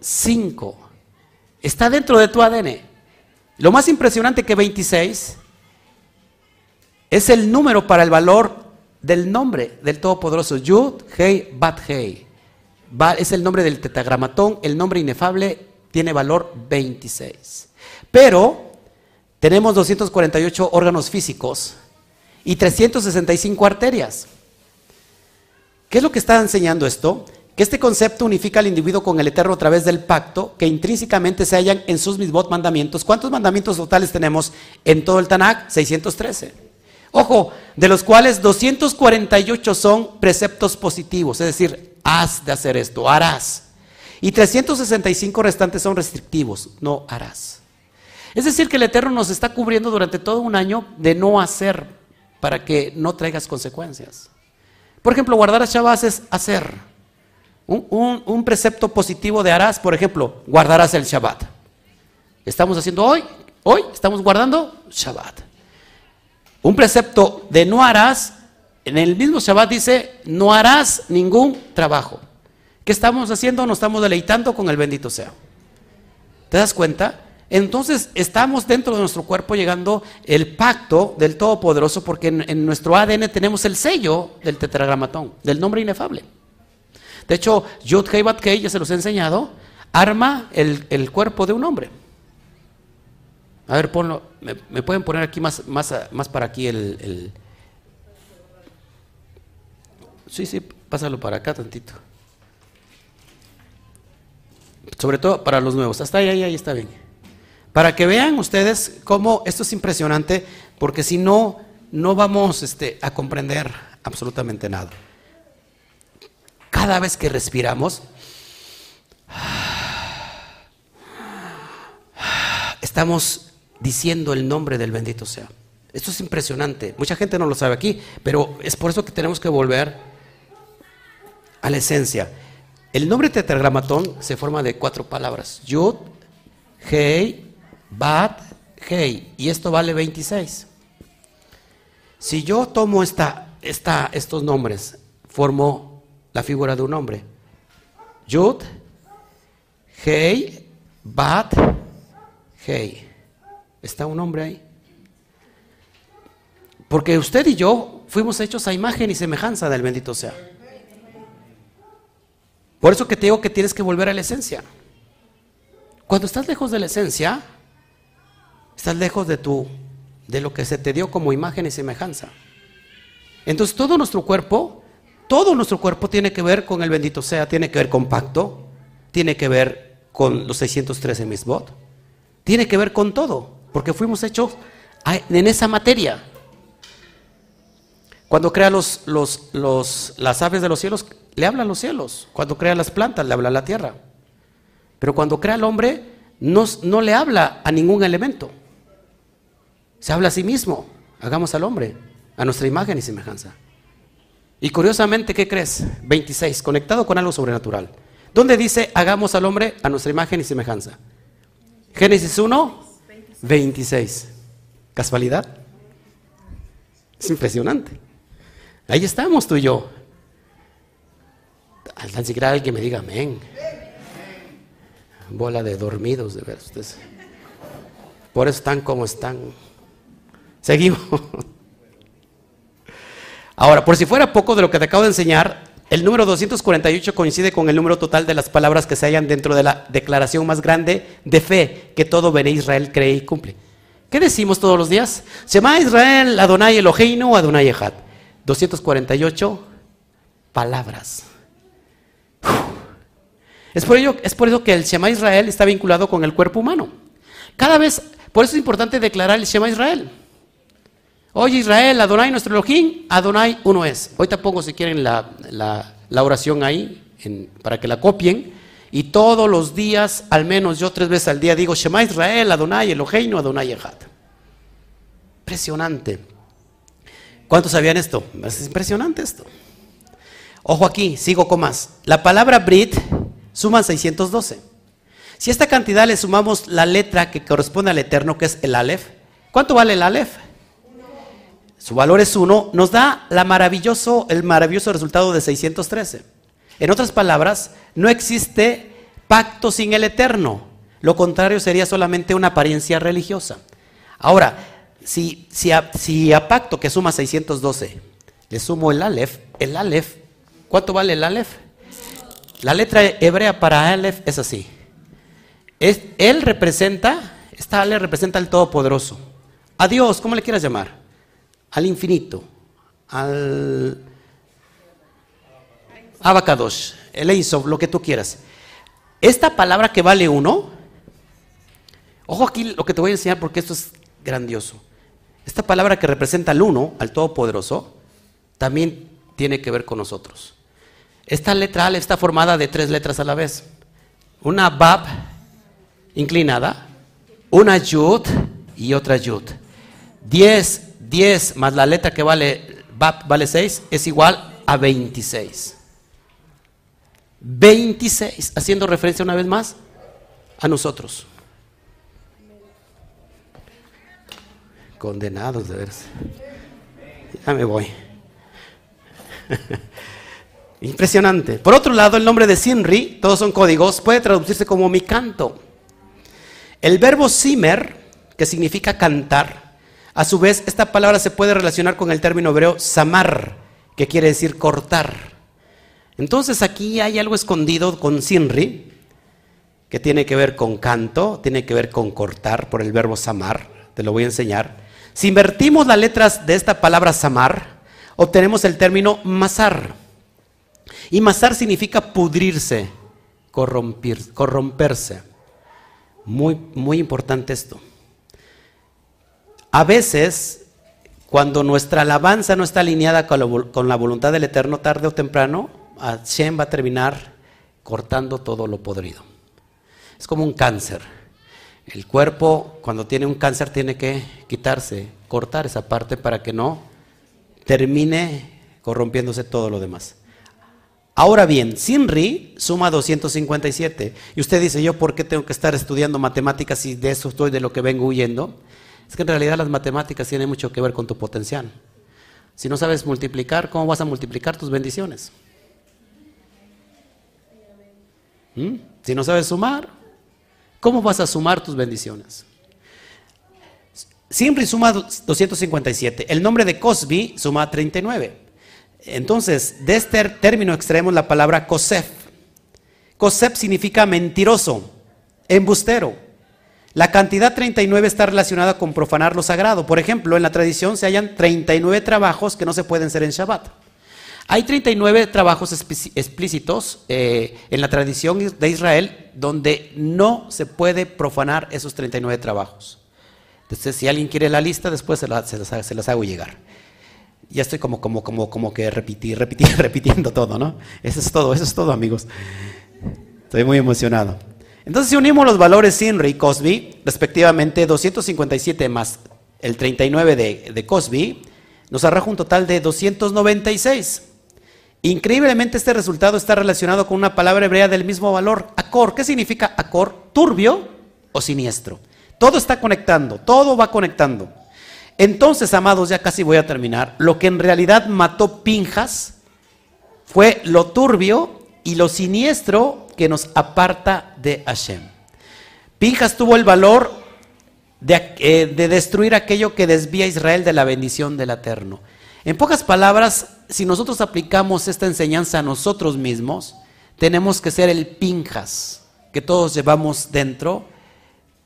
5. Está dentro de tu ADN. Lo más impresionante que 26 es el número para el valor del nombre del Todopoderoso. Yud, Hei, Bat, Hei. Es el nombre del tetagramatón. El nombre inefable tiene valor 26. Pero tenemos 248 órganos físicos y 365 arterias. ¿Qué es lo que está enseñando esto? que este concepto unifica al individuo con el Eterno a través del pacto que intrínsecamente se hallan en sus mismos mandamientos. ¿Cuántos mandamientos totales tenemos en todo el Tanakh? 613. Ojo, de los cuales 248 son preceptos positivos, es decir, has de hacer esto, harás. Y 365 restantes son restrictivos, no harás. Es decir, que el Eterno nos está cubriendo durante todo un año de no hacer para que no traigas consecuencias. Por ejemplo, guardar a Shabbat es hacer. Un, precepto positivo de harás, por ejemplo, guardarás el Shabbat. Estamos haciendo hoy, hoy estamos guardando Shabbat. Un precepto de no harás, en el mismo Shabbat dice, no harás ningún trabajo. ¿Qué estamos haciendo? Nos estamos deleitando con el bendito sea. ¿Te das cuenta? Entonces estamos dentro de nuestro cuerpo llegando el pacto del Todopoderoso porque en, nuestro ADN tenemos el sello del tetragramatón, del nombre inefable. De hecho, Yud Hei Bat ya se los he enseñado, arma el, cuerpo de un hombre. A ver, ponlo, me, pueden poner aquí más, más, más para aquí el, Sí, sí, pásalo para acá tantito. Sobre todo para los nuevos. Hasta ahí, ahí, ahí está bien. Para que vean ustedes cómo esto es impresionante, porque si no, no vamos este, a comprender absolutamente nada cada vez que respiramos, estamos diciendo el nombre del bendito sea. Esto es impresionante. Mucha gente no lo sabe aquí, pero es por eso que tenemos que volver a la esencia. El nombre tetragramatón se forma de cuatro palabras. Yud, Hei, Bat, Hei. Y esto vale 26. Si yo tomo esta, esta, estos nombres, formo la figura de un hombre. Yud, Hei, Bat, Hei. ¿Está un hombre ahí? Porque usted y yo fuimos hechos a imagen y semejanza del bendito sea. Por eso que te digo que tienes que volver a la esencia. Cuando estás lejos de la esencia, estás lejos de tu de lo que se te dio como imagen y semejanza. Entonces todo nuestro cuerpo todo nuestro cuerpo tiene que ver con el bendito sea, tiene que ver con pacto, tiene que ver con los 613 misbot, tiene que ver con todo, porque fuimos hechos en esa materia. Cuando crea los, las aves de los cielos, le habla a los cielos. Cuando crea las plantas, le habla la tierra. Pero cuando crea al hombre, no, no le habla a ningún elemento. Se habla a sí mismo. Hagamos al hombre a nuestra imagen y semejanza. Y curiosamente, ¿qué crees? 26, conectado con algo sobrenatural. ¿Dónde dice hagamos al hombre a nuestra imagen y semejanza? Génesis 1, 26. ¿Casualidad? Es impresionante. Ahí estamos tú y yo. Tan siquiera alguien me diga amén. Bola de dormidos, de ver ustedes. Por eso están como están. Seguimos. Ahora, por si fuera poco de lo que te acabo de enseñar, el número 248 coincide con el número total de las palabras que se hallan dentro de la declaración más grande de fe que todo Bene Israel cree y cumple. ¿Qué decimos todos los días? Israel, Adonai Eloheinu, Adonai Echad. 248 palabras. Es por, ello, es por eso que el Shema Israel está vinculado con el cuerpo humano. Cada vez, por eso es importante declarar el Shema Israel. Oye Israel, Adonai nuestro Elohim, Adonai uno es. Ahorita pongo si quieren la, oración ahí para que la copien. Y todos los días, al menos yo tres veces al día digo Shema Israel, Adonai Elohim, Adonai Echad. Impresionante. ¿Cuántos sabían esto? Es impresionante esto. Ojo aquí, sigo con más. La palabra Brit suma 612. Si a esta cantidad le sumamos la letra que corresponde al eterno, que es el Aleph, ¿cuánto vale el Aleph? Su valor es 1, nos da el maravilloso resultado de 613. En otras palabras, no existe pacto sin el eterno. Lo contrario sería solamente una apariencia religiosa. Ahora, si, si a pacto que suma 612 le sumo el Aleph, el Aleph, ¿cuánto vale el Aleph? La letra hebrea para Aleph es así. Es, él representa, esta Aleph representa al Todopoderoso. A Dios, ¿cómo le quieras llamar? Al infinito, al abacados. el Einsof, lo que tú quieras. Esta palabra que vale uno, ojo aquí lo que te voy a enseñar porque esto es grandioso. Esta palabra que representa al uno, al Todopoderoso, también tiene que ver con nosotros. Esta letra Al está formada de tres letras a la vez. Una Bab inclinada, una Yud y otra Yud. 10, 10 más la letra que vale vale 6 es igual a 26. 26, haciendo referencia una vez más a nosotros. Condenados de verse. Ya me voy. Impresionante. Por otro lado, el nombre de Sinri, todos son códigos, puede traducirse como mi canto. El verbo simer, que significa cantar, a su vez esta palabra se puede relacionar con el término hebreo samar, que quiere decir cortar. Entonces aquí hay algo escondido con Sinri, que tiene que ver con canto, tiene que ver con cortar por el verbo samar, te lo voy a enseñar. Si invertimos las letras de esta palabra samar, obtenemos el término masar. Y masar significa pudrirse, corromperse. Muy, muy importante esto. A veces, cuando nuestra alabanza no está alineada con la voluntad del Eterno, tarde o temprano, Hashem va a terminar cortando todo lo podrido. Es como un cáncer. El cuerpo, cuando tiene un cáncer, tiene que quitarse, cortar esa parte para que no termine corrompiéndose todo lo demás. Ahora bien, Sinri suma 257. Y usted dice, ¿yo por qué tengo que estar estudiando matemáticas si de eso estoy de lo que vengo huyendo? Es que en realidad las matemáticas tienen mucho que ver con tu potencial. Si no sabes multiplicar, ¿cómo vas a multiplicar tus bendiciones? ¿Mm? Si no sabes sumar, ¿cómo vas a sumar tus bendiciones? Siempre suma 257. El nombre de Cosby suma 39. Entonces, de este término extraemos la palabra Kosef. Kosef significa mentiroso, embustero. La cantidad 39 está relacionada con profanar lo sagrado. Por ejemplo, en la tradición se hallan 39 trabajos que no se pueden hacer en Shabbat. Hay 39 trabajos explícitos eh, en la tradición de Israel donde no se puede profanar esos 39 trabajos. Entonces, si alguien quiere la lista, después se, las, hago llegar. Ya estoy como, como, como, como que repetí, repetí, repitiendo todo, ¿no? Eso es todo, eso es todo, amigos. Estoy muy emocionado. Entonces, si unimos los valores Sinri y Cosby, respectivamente 257 más el 39 de, de Cosby, nos arroja un total de 296. Increíblemente este resultado está relacionado con una palabra hebrea del mismo valor, acor. ¿Qué significa acor? Turbio o siniestro. Todo está conectando, todo va conectando. Entonces, amados, ya casi voy a terminar. Lo que en realidad mató Pinjas fue lo turbio y lo siniestro que nos aparta de Hashem. Pinjas tuvo el valor de, eh, de destruir aquello que desvía a Israel de la bendición del Eterno. En pocas palabras, si nosotros aplicamos esta enseñanza a nosotros mismos, tenemos que ser el pinjas que todos llevamos dentro,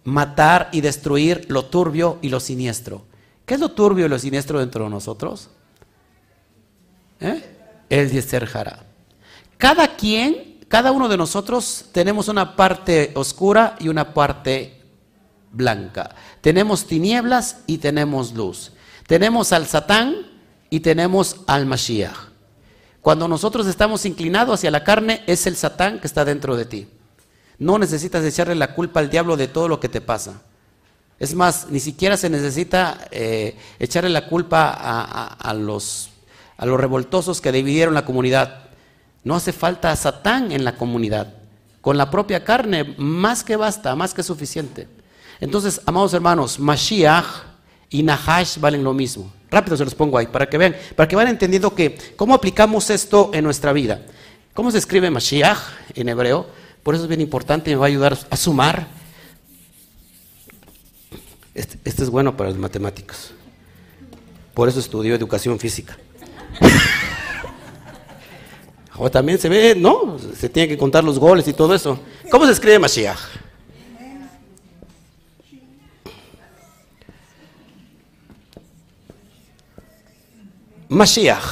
matar y destruir lo turbio y lo siniestro. ¿Qué es lo turbio y lo siniestro dentro de nosotros? ¿Eh? El Yeser Cada quien, cada uno de nosotros tenemos una parte oscura y una parte blanca. Tenemos tinieblas y tenemos luz. Tenemos al Satán y tenemos al Mashiach. Cuando nosotros estamos inclinados hacia la carne, es el Satán que está dentro de ti. No necesitas echarle la culpa al diablo de todo lo que te pasa. Es más, ni siquiera se necesita eh, echarle la culpa a, los, a los revoltosos que dividieron la comunidad. No hace falta Satán en la comunidad. Con la propia carne, más que basta, más que suficiente. Entonces, amados hermanos, Mashiach y Nahash valen lo mismo. Rápido se los pongo ahí para que vean, para que vayan entendiendo que cómo aplicamos esto en nuestra vida. ¿Cómo se escribe Mashiach en hebreo? Por eso es bien importante, me va a ayudar a sumar. Este, este es bueno para las matemáticas. Por eso estudió educación física. o también se ve, ¿no? Se tiene que contar los goles y todo eso. ¿Cómo se escribe Mashiach? Mashiach.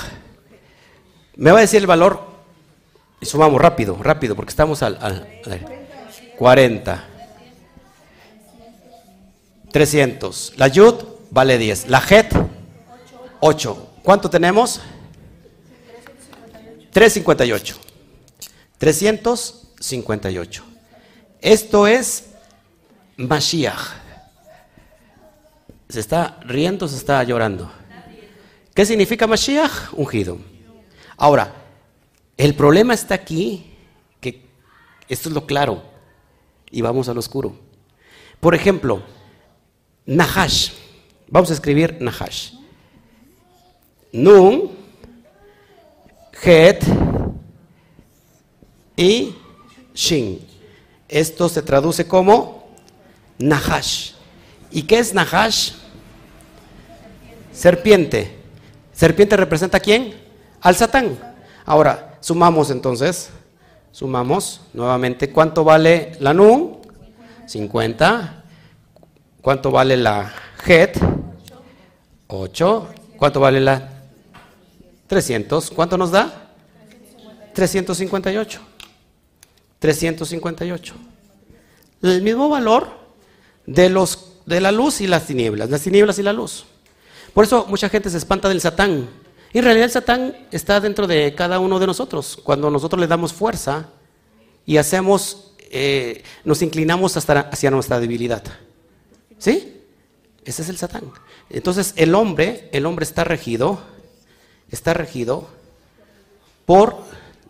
Me va a decir el valor Y sumamos rápido, rápido, porque estamos al, al, 40. 300. La Yud vale 10. La Het, 8. ¿Cuánto tenemos? 358. 358. Esto es Mashiach. ¿Se está riendo o se está llorando? ¿Qué significa Mashiach? Ungido. Ahora, el problema está aquí, que esto es lo claro, y vamos al oscuro. Por ejemplo, Nahash. Vamos a escribir Nahash. Nun, Het y Shin. Esto se traduce como Nahash. ¿Y qué es Nahash? Serpiente. ¿Serpiente representa a quién? Al Satán. Ahora, sumamos entonces. Sumamos nuevamente. ¿Cuánto vale la Nun? 50. ¿Cuánto vale la Het? 8. ¿Cuánto vale la 300? ¿Cuánto nos da? 358. 358. El mismo valor de, los, de la luz y las tinieblas, las tinieblas y la luz. Por eso mucha gente se espanta del Satán. En realidad el Satán está dentro de cada uno de nosotros. Cuando nosotros le damos fuerza y hacemos, eh, nos inclinamos hasta, hacia nuestra debilidad. ¿Sí? Ese es el Satán. Entonces el hombre, el hombre está regido, está regido por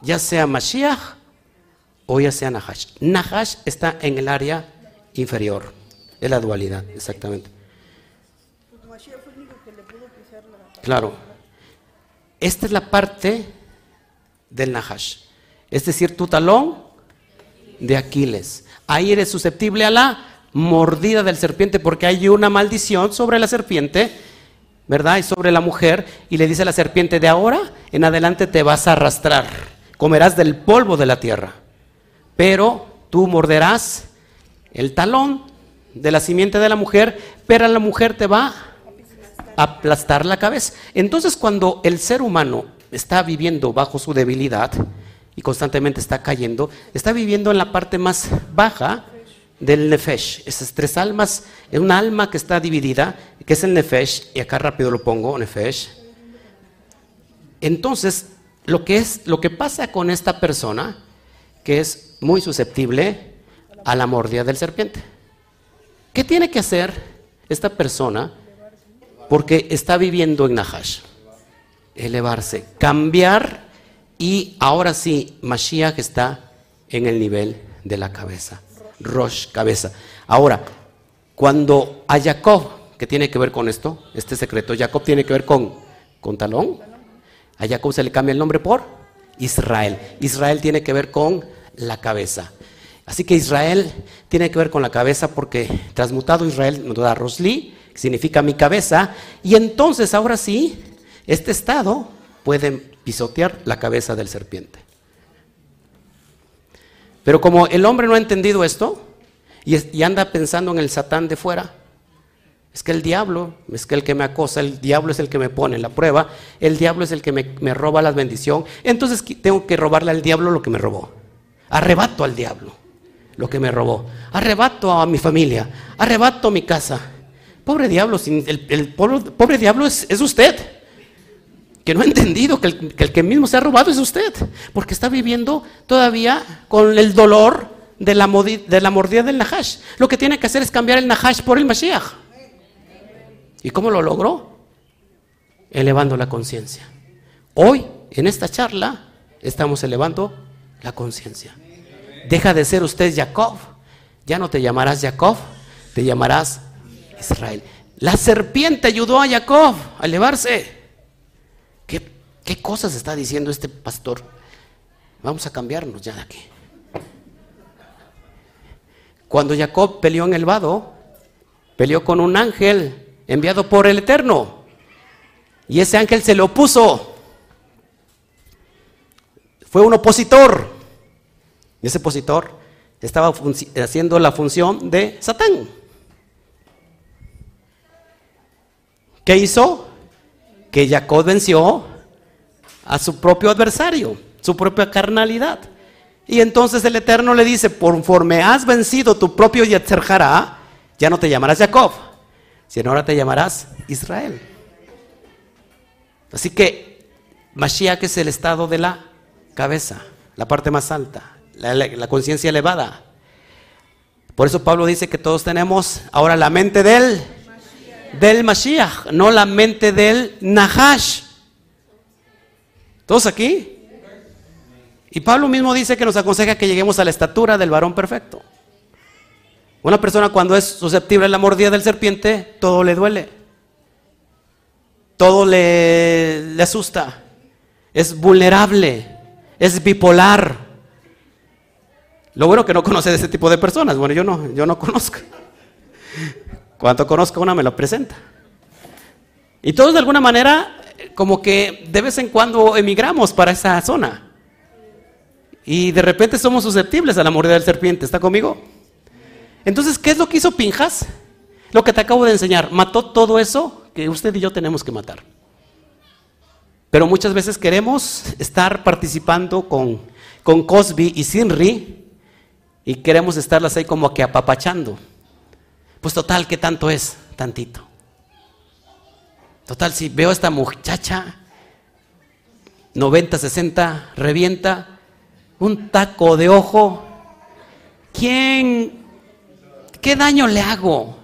ya sea Mashiach o ya sea Nahash. Nahash está en el área inferior, de la dualidad, exactamente. Claro. Esta es la parte del Nahash. Es decir, tu talón de Aquiles. Ahí eres susceptible a la mordida del serpiente porque hay una maldición sobre la serpiente, ¿verdad? Y sobre la mujer. Y le dice a la serpiente, de ahora en adelante te vas a arrastrar. Comerás del polvo de la tierra pero tú morderás el talón de la simiente de la mujer, pero la mujer te va a aplastar la cabeza. Entonces cuando el ser humano está viviendo bajo su debilidad y constantemente está cayendo, está viviendo en la parte más baja del nefesh. Esas tres almas, es una alma que está dividida, que es el nefesh, y acá rápido lo pongo, nefesh. Entonces, lo que es, lo que pasa con esta persona, que es muy susceptible a la mordida del serpiente. ¿Qué tiene que hacer esta persona? Porque está viviendo en Nahash. Elevarse, cambiar y ahora sí, Mashiach está en el nivel de la cabeza. Rosh, cabeza. Ahora, cuando a Jacob, que tiene que ver con esto, este secreto, Jacob tiene que ver con, con talón. A Jacob se le cambia el nombre por Israel. Israel tiene que ver con la cabeza. Así que Israel tiene que ver con la cabeza porque transmutado Israel nos da Rosli, que significa mi cabeza, y entonces ahora sí, este estado puede pisotear la cabeza del serpiente. Pero como el hombre no ha entendido esto y, anda pensando en el satán de fuera, es que el diablo es que el que me acosa, el diablo es el que me pone en la prueba, el diablo es el que me, roba la bendición, entonces tengo que robarle al diablo lo que me robó. Arrebato al diablo lo que me robó. Arrebato a mi familia. Arrebato mi casa. Pobre diablo, el, pobre, diablo es, usted. Que no ha entendido que el, que mismo se ha robado es usted. Porque está viviendo todavía con el dolor de la, de la mordida del Nahash. Lo que tiene que hacer es cambiar el Nahash por el Mashiach. ¿Y cómo lo logró? Elevando la conciencia. Hoy, en esta charla, estamos elevando la conciencia. Deja de ser usted Jacob. Ya no te llamarás Jacob, te llamarás Israel. La serpiente ayudó a Jacob a elevarse. ¿Qué, cosas está diciendo este pastor? Vamos a cambiarnos ya de aquí. Cuando Jacob peleó en el vado, peleó con un ángel enviado por el Eterno. Y ese ángel se le opuso. Fue un opositor. Y ese opositor estaba haciendo la función de Satán. ¿Qué hizo? Que Jacob venció a su propio adversario. su propia carnalidad. Y entonces el Eterno le dice, conforme has vencido tu propio Yetzer ya no te llamarás Jacob, sino ahora te llamarás Israel. Así que Mashiach es el estado de la cabeza, la parte más alta, la, conciencia elevada. Por eso Pablo dice que todos tenemos ahora la mente del, del Mashiach, no la mente del Nahash. ¿Todos aquí? Y Pablo mismo dice que nos aconseja que lleguemos a la estatura del varón perfecto. Una persona cuando es susceptible a la mordida del serpiente, todo le duele. Todo le, le asusta. Es vulnerable. Es bipolar. Lo bueno que no conoce de ese tipo de personas. Bueno, yo no, yo no conozco. Cuando conozco una me lo presenta. Y todos de alguna manera, como que de vez en cuando emigramos para esa zona. Y de repente somos susceptibles a la mordida del serpiente. ¿Está conmigo? Entonces, ¿qué es lo que hizo Pinjas? Lo que te acabo de enseñar. Mató todo eso que usted y yo tenemos que matar. Pero muchas veces queremos estar participando con, con Cosby y Sinri y queremos estarlas ahí como que apapachando. Pues total, ¿qué tanto es? Tantito. Total, si veo a esta muchacha, 90, 60, revienta, un taco de ojo, ¿quién, qué daño le hago?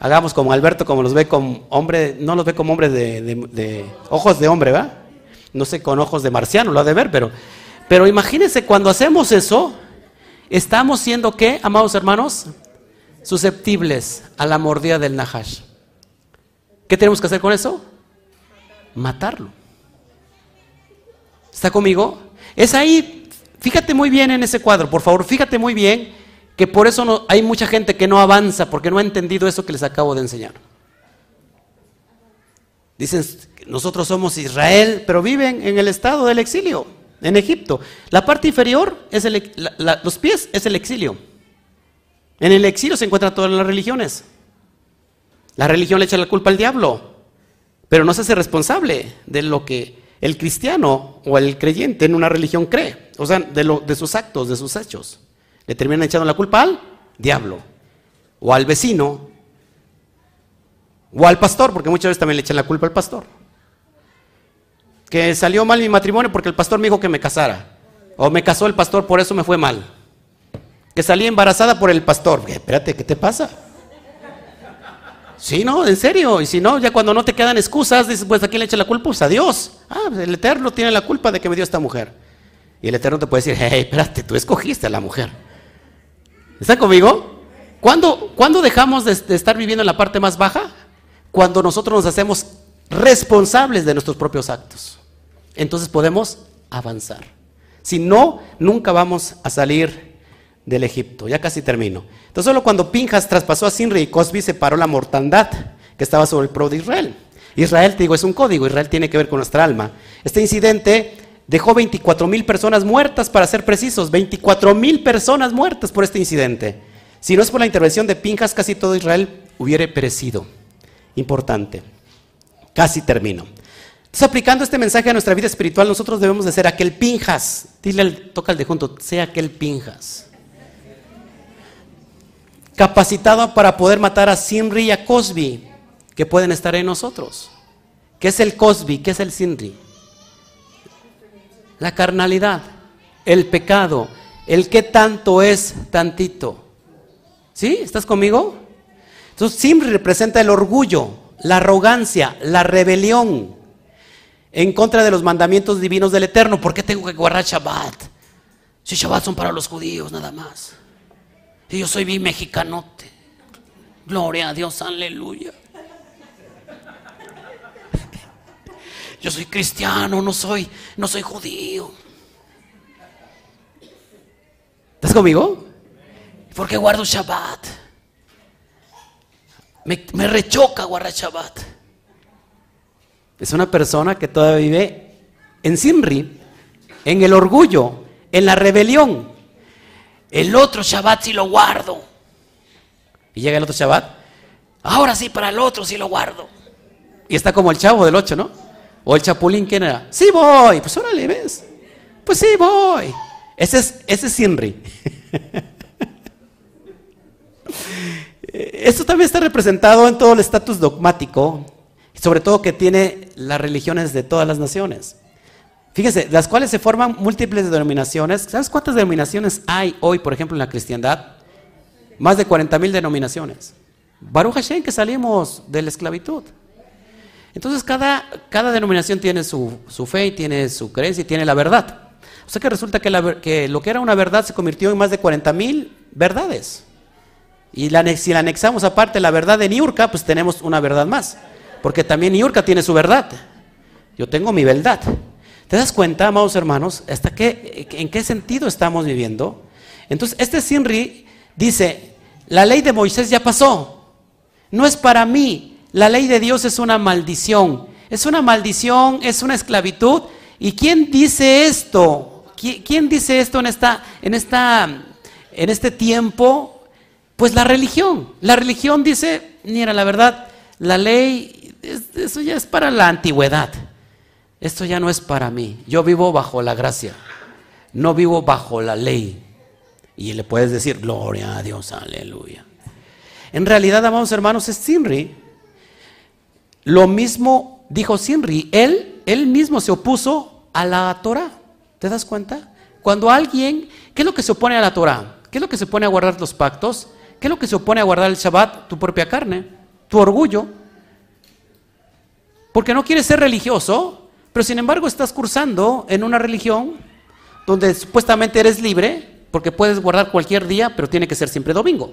Hagamos como Alberto, como los ve como hombre, no los ve como hombre de, ojos de hombre, ¿va? No sé, con ojos de marciano lo ha de ver, pero, pero imagínense cuando hacemos eso, estamos siendo qué, amados hermanos, susceptibles a la mordida del Nahash. ¿Qué tenemos que hacer con eso? Matarlo. ¿Está conmigo? Es ahí, fíjate muy bien en ese cuadro, por favor, fíjate muy bien que por eso no, hay mucha gente que no avanza, porque no ha entendido eso que les acabo de enseñar. Dicen, nosotros somos Israel, pero viven en el estado del exilio, en Egipto. La parte inferior, es el, los pies, es el exilio. En el exilio se encuentran todas las religiones. La religión le echa la culpa al diablo, pero no se hace responsable de lo que el cristiano o el creyente en una religión cree, o sea, de, lo, de sus actos, de sus hechos. Le terminan echando la culpa al diablo, o al vecino, o al pastor, porque muchas veces también le echan la culpa al pastor. Que salió mal mi matrimonio porque el pastor me dijo que me casara, o me casó el pastor, por eso me fue mal. Que salí embarazada por el pastor. Espérate, ¿qué te pasa? Sí, no, en serio. Y si no, ya cuando no te quedan excusas, dices, pues a quién le echa la culpa? Pues a Dios. Ah, pues, el Eterno tiene la culpa de que me dio esta mujer. Y el Eterno te puede decir, hey, espérate, tú escogiste a la mujer. ¿Están conmigo? ¿Cuándo, dejamos de, de estar viviendo en la parte más baja? Cuando nosotros nos hacemos responsables de nuestros propios actos. Entonces podemos avanzar. Si no, nunca vamos a salir del Egipto. Ya casi termino. Entonces, solo cuando Pinjas traspasó a Sinri y Cosby, se paró la mortandad que estaba sobre el pro de Israel. Israel, te digo, es un código. Israel tiene que ver con nuestra alma. Este incidente dejó 24 mil personas muertas, para ser precisos. 24 mil personas muertas por este incidente. Si no es por la intervención de Pinjas, casi todo Israel hubiera perecido. Importante. Casi termino. Entonces, aplicando este mensaje a nuestra vida espiritual, nosotros debemos de ser aquel Pinjas. Dile, toca el de junto, sea aquel Pinjas capacitado para poder matar a Sinri y a Cosby, que pueden estar en nosotros. ¿Qué es el Cosby? ¿Qué es el Sinri? La carnalidad, el pecado, el que tanto es tantito. ¿Sí? ¿Estás conmigo? Entonces, Sinri representa el orgullo, la arrogancia, la rebelión en contra de los mandamientos divinos del Eterno. ¿Por qué tengo que guardar Shabbat? Si Shabbat son para los judíos nada más. Yo soy bien mexicanote. Gloria a Dios, aleluya. Yo soy cristiano, no soy, no soy judío. ¿Estás conmigo? ¿Por qué guardo Shabbat? Me, me rechoca guardar Shabbat. Es una persona que todavía vive en Simri, en el orgullo, en la rebelión. El otro Shabbat sí lo guardo. Y llega el otro Shabbat. Ahora sí, para el otro sí lo guardo. Y está como el chavo del 8, ¿no? O el chapulín, ¿quién era? Sí voy. Pues órale, ves. Pues sí, voy. Ese es, ese es Sinri. Esto también está representado en todo el estatus dogmático, sobre todo que tiene las religiones de todas las naciones. Fíjense, las cuales se forman múltiples denominaciones. ¿Sabes cuántas denominaciones hay hoy, por ejemplo, en la cristiandad? Más de 40 mil denominaciones. Baruch Hashem, que salimos de la esclavitud. Entonces, cada, cada denominación tiene su, su fe, tiene su creencia y tiene la verdad. O sea que resulta que, lo que era una verdad se convirtió en más de 40 mil verdades. Y si la anexamos aparte la verdad de Niurka, pues tenemos una verdad más. Porque también Niurka tiene su verdad. Yo tengo mi verdad. ¿Te das cuenta, amados hermanos, hasta qué, en qué sentido estamos viviendo? Entonces, este Sinri dice, la ley de Moisés ya pasó. No es para mí. La ley de Dios es una maldición. Es una maldición, es una esclavitud. ¿Y quién dice esto? ¿Quién dice esto en, esta, en, esta, en este tiempo? Pues la religión. La religión dice, mira, la verdad, la ley, eso ya es para la antigüedad. Esto ya no es para mí. Yo vivo bajo la gracia. No vivo bajo la ley. Y le puedes decir, gloria a Dios, aleluya. En realidad, amados hermanos, es Sinri. Lo mismo dijo Sinri. Él, él mismo se opuso a la Torah. ¿Te das cuenta? Cuando alguien, ¿qué es lo que se opone a la Torah? ¿Qué es lo que se opone a guardar los pactos? ¿Qué es lo que se opone a guardar el Shabbat? Tu propia carne, tu orgullo. Porque no quieres ser religioso, pero sin embargo estás cursando en una religión donde supuestamente eres libre, porque puedes guardar cualquier día, pero tiene que ser siempre domingo.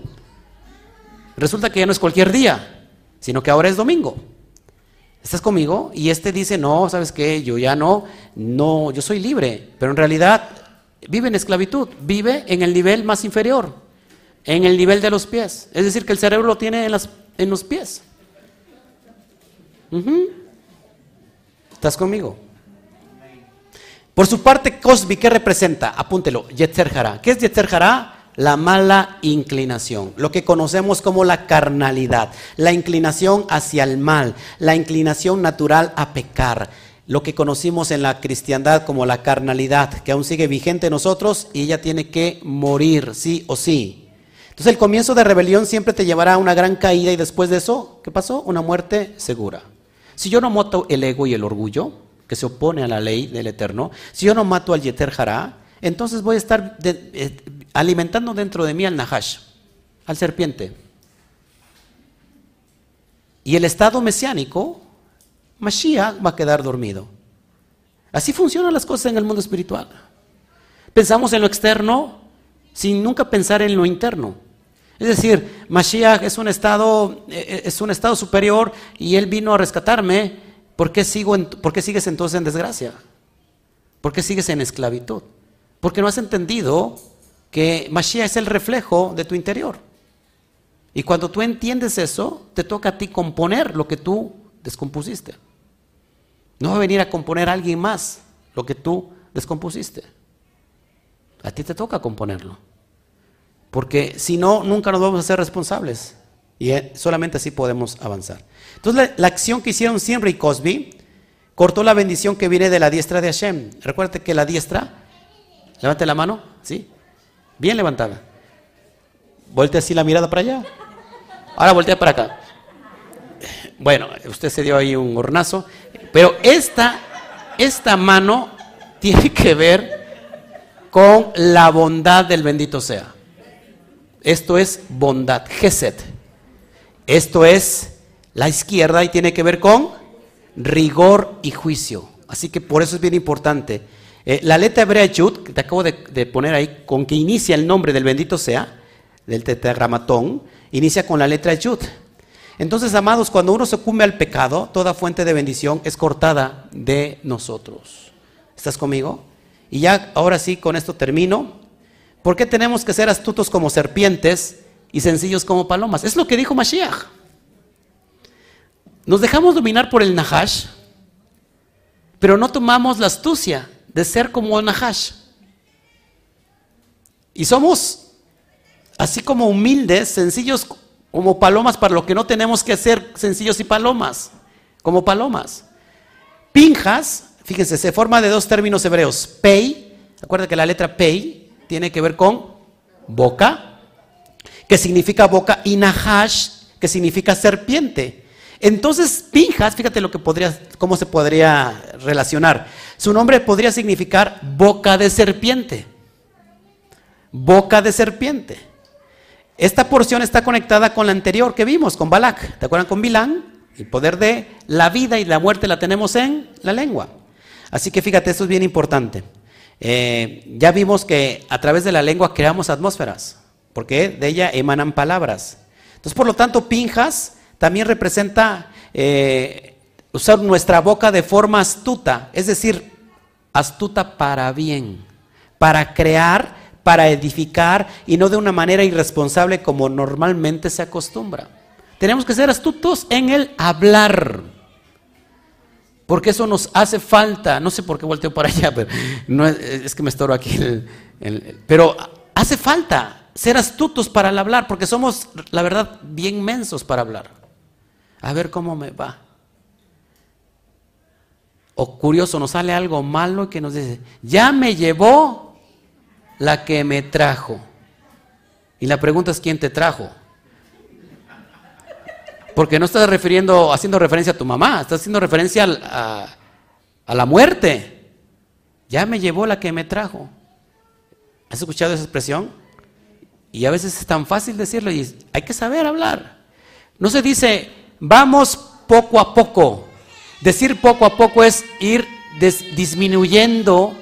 Resulta que ya no es cualquier día, sino que ahora es domingo. ¿Estás conmigo? Y este dice, no, ¿sabes qué? Yo ya no, no, yo soy libre, pero en realidad vive en esclavitud, vive en el nivel más inferior, en el nivel de los pies. Es decir, que el cerebro lo tiene en, los pies. ¿Estás conmigo? Por su parte, Cosby, ¿qué representa? Apúntelo, Yetzer ¿Qué es Yetzer la mala inclinación, lo que conocemos como la carnalidad, la inclinación hacia el mal, la inclinación natural a pecar, lo que conocimos en la cristiandad como la carnalidad, que aún sigue vigente en nosotros y ella tiene que morir, sí o sí. Entonces el comienzo de rebelión siempre te llevará a una gran caída y después de eso, ¿qué pasó? Una muerte segura. Si yo no mato el ego y el orgullo, que se opone a la ley del Eterno, si yo no mato al Yeter Hará, entonces voy a estar eh, alimentando dentro de mí al Nahash, al serpiente. Y el estado mesiánico, Mashiach, va a quedar dormido. Así funcionan las cosas en el mundo espiritual. Pensamos en lo externo sin nunca pensar en lo interno. Es decir, Mashiach es un estado, eh, eh, es un estado superior y él vino a rescatarme. ¿Por qué, sigo ¿Por qué sigues entonces en desgracia? ¿Por qué sigues en esclavitud? Porque no has entendido que Mashiach es el reflejo de tu interior. Y cuando tú entiendes eso, te toca a ti componer lo que tú descompusiste. No va a venir a componer a alguien más lo que tú descompusiste. A ti te toca componerlo. Porque si no, nunca nos vamos a ser responsables. Y eh, solamente así podemos avanzar. Entonces, la, acción que hicieron siempre y Cosby cortó la bendición que viene de la diestra de Hashem. Recuerda que la diestra, levante la mano, ¿sí? Bien levantada. Voltea así la mirada para allá. Ahora voltea para acá. Bueno, usted se dio ahí un hornazo. Pero esta, esta mano tiene que ver con la bondad del bendito sea. Esto es bondad, Geset. Esto es la izquierda y tiene que ver con rigor y juicio. Así que por eso es bien importante eh, la letra hebrea Yud, que te acabo de, poner ahí, con que inicia el nombre del bendito sea, del tetragramatón, inicia con la letra Yud. Entonces, amados, cuando uno se cumbe al pecado, toda fuente de bendición es cortada de nosotros. ¿Estás conmigo? Y ya, ahora sí, con esto termino. ¿Por qué tenemos que ser astutos como serpientes y sencillos como palomas? Es lo que dijo Mashiach. Nos dejamos dominar por el Nahash, pero no tomamos la astucia de ser como Nahash. Y somos así como humildes, sencillos como palomas para lo que no tenemos que ser sencillos y palomas, como palomas. Pinjas, fíjense, se forma de dos términos hebreos, pei Acuérdate que la letra Pei tiene que ver con boca, que significa boca, y Nahash, que significa serpiente. Entonces, Pinjas, fíjate lo que podría, cómo se podría relacionar. Su nombre podría significar boca de serpiente. Boca de serpiente. Esta porción está conectada con la anterior que vimos, con Balak. ¿Te acuerdan con Bilán? El poder de la vida y la muerte la tenemos en la lengua. Así que fíjate, esto es bien importante. Eh, ya vimos que a través de la lengua creamos atmósferas, porque de ella emanan palabras. Entonces, por lo tanto, Pinjas también representa eh, usar nuestra boca de forma astuta, es decir, astuta para bien, para crear, para edificar y no de una manera irresponsable como normalmente se acostumbra. Tenemos que ser astutos en el hablar. Porque eso nos hace falta. No sé por qué volteo para allá, pero es, que me estorbo aquí. pero hace falta ser astutos para el hablar, porque somos, la verdad, bien mensos para hablar a ver cómo me va. O curioso, nos sale algo malo que nos dice, ya me llevó la que me trajo. Y la pregunta es, ¿quién te trajo? Porque no estás refiriendo, haciendo referencia a tu mamá, estás haciendo referencia a, la muerte. Ya me llevó la que me trajo. ¿Has escuchado esa expresión? Y a veces es tan fácil decirlo y hay que saber hablar. No se dice, vamos poco a poco. Decir poco a poco es ir disminuyendo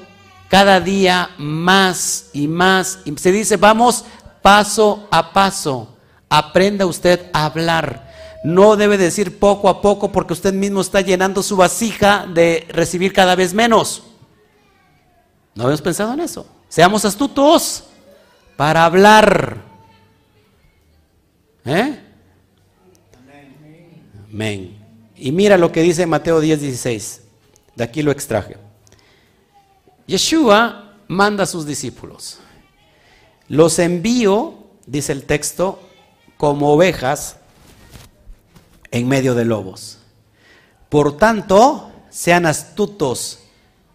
cada día más y más. Y se dice, vamos paso a paso. Aprenda usted a hablar. No debe decir poco a poco porque usted mismo está llenando su vasija de recibir cada vez menos. ¿No habíamos pensado en eso? Seamos astutos para hablar. ¿Eh? Amén. Y mira lo que dice Mateo 10, 16. De aquí lo extraje. Yeshua manda a sus discípulos. Los envío, dice el texto, como ovejas en medio de lobos. Por tanto, sean astutos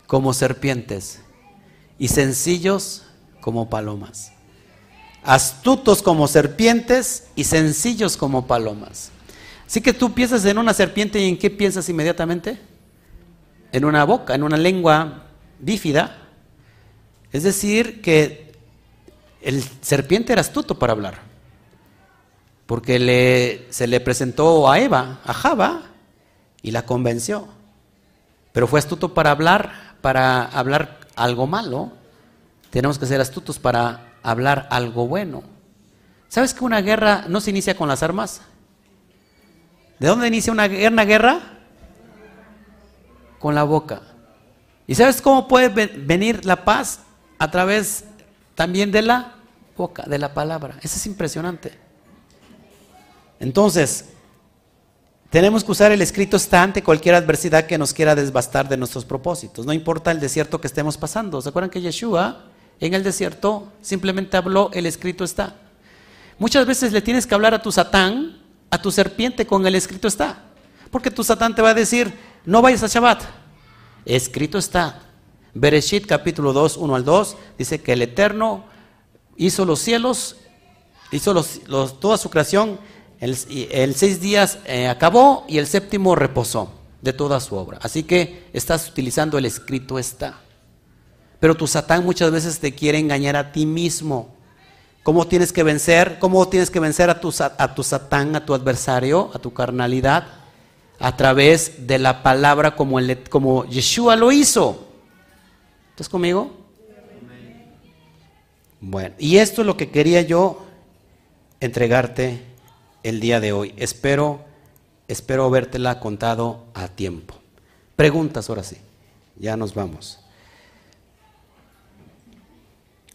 como serpientes y sencillos como palomas. Astutos como serpientes y sencillos como palomas. Así que tú piensas en una serpiente y en qué piensas inmediatamente? En una boca, en una lengua bífida. Es decir, que el serpiente era astuto para hablar. Porque se le presentó a Eva, a Java, y la convenció. Pero fue astuto para hablar, para hablar algo malo. Tenemos que ser astutos para hablar algo bueno. ¿Sabes que una guerra no se inicia con las armas? ¿De dónde inicia una, guerra? Con la boca. ¿Y sabes cómo puede venir la paz? A través también de la boca, de la palabra. Eso es impresionante. Entonces, tenemos que usar el escrito está ante cualquier adversidad que nos quiera desbastar de nuestros propósitos. No importa el desierto que estemos pasando. ¿Se acuerdan que Yeshua en el desierto simplemente habló el escrito está? Muchas veces le tienes que hablar a tu Satán a tu serpiente con el escrito está. Porque tu Satán te va a decir, no vayas a Shabbat. Escrito está. Bereshit capítulo 2, 1 al 2, dice que el Eterno hizo los cielos, hizo toda su creación, el, seis días eh, acabó y el séptimo reposó de toda su obra. Así que estás utilizando el escrito está. Pero tu Satán muchas veces te quiere engañar a ti mismo. ¿Cómo tienes que vencer? ¿Cómo tienes que vencer a tu, satán, a tu adversario, a tu carnalidad? A través de la palabra como, el, como Yeshua lo hizo. ¿Estás conmigo? Bueno, y esto es lo que quería yo entregarte el día de hoy. Espero, espero habértela contado a tiempo. Preguntas ahora sí. Ya nos vamos.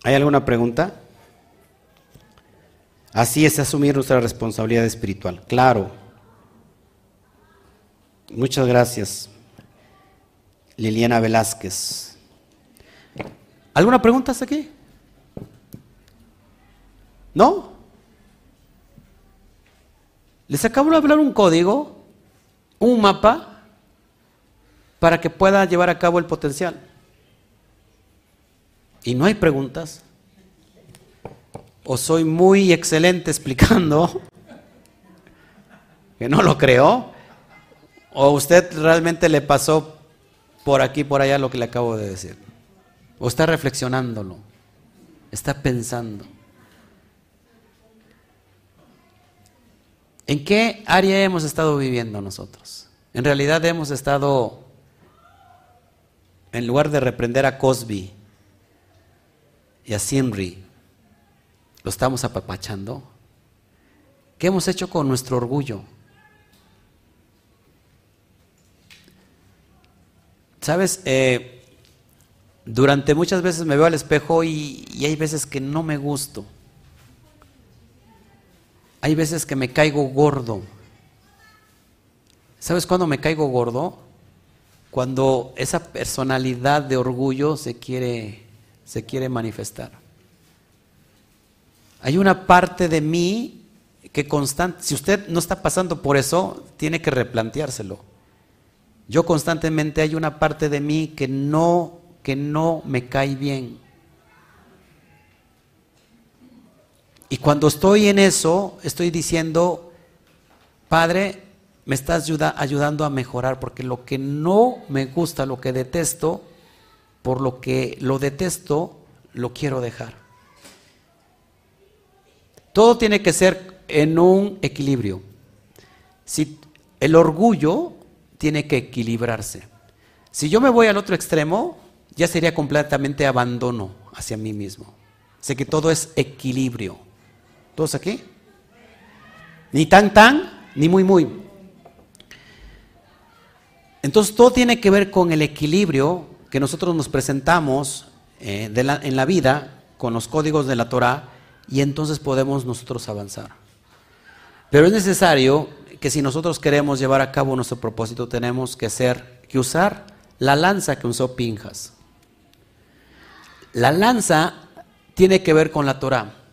¿Hay alguna pregunta? Así es asumir nuestra responsabilidad espiritual. Claro. Muchas gracias, Liliana Velázquez. ¿Alguna pregunta hasta aquí? ¿No? Les acabo de hablar un código, un mapa, para que pueda llevar a cabo el potencial. y no hay preguntas, o soy muy excelente explicando, que no lo creo, o usted realmente le pasó por aquí, por allá lo que le acabo de decir, o está reflexionándolo, está pensando. ¿En qué área hemos estado viviendo nosotros? En realidad hemos estado, en lugar de reprender a Cosby y a Simri, lo estamos apapachando. ¿Qué hemos hecho con nuestro orgullo? Sabes, eh, durante muchas veces me veo al espejo y, y hay veces que no me gusto. Hay veces que me caigo gordo. ¿Sabes cuándo me caigo gordo? Cuando esa personalidad de orgullo se quiere, se quiere manifestar. Hay una parte de mí que constante, si usted no está pasando por eso, tiene que replanteárselo. Yo constantemente hay una parte de mí que no, que no me cae bien. Y cuando estoy en eso, estoy diciendo, Padre, me estás ayudando a mejorar, porque lo que no me gusta, lo que detesto, por lo que lo detesto, lo quiero dejar. Todo tiene que ser en un equilibrio. Si el orgullo tiene que equilibrarse. Si yo me voy al otro extremo, ya sería completamente abandono hacia mí mismo. Sé que todo es equilibrio. ¿Todos aquí? Ni tan tan, ni muy muy. Entonces todo tiene que ver con el equilibrio que nosotros nos presentamos eh, en la vida con los códigos de la Torah y entonces podemos nosotros avanzar. Pero es necesario que si nosotros queremos llevar a cabo nuestro propósito tenemos que hacer, que usar la lanza que usó Pinjas. La lanza tiene que ver con la Torah.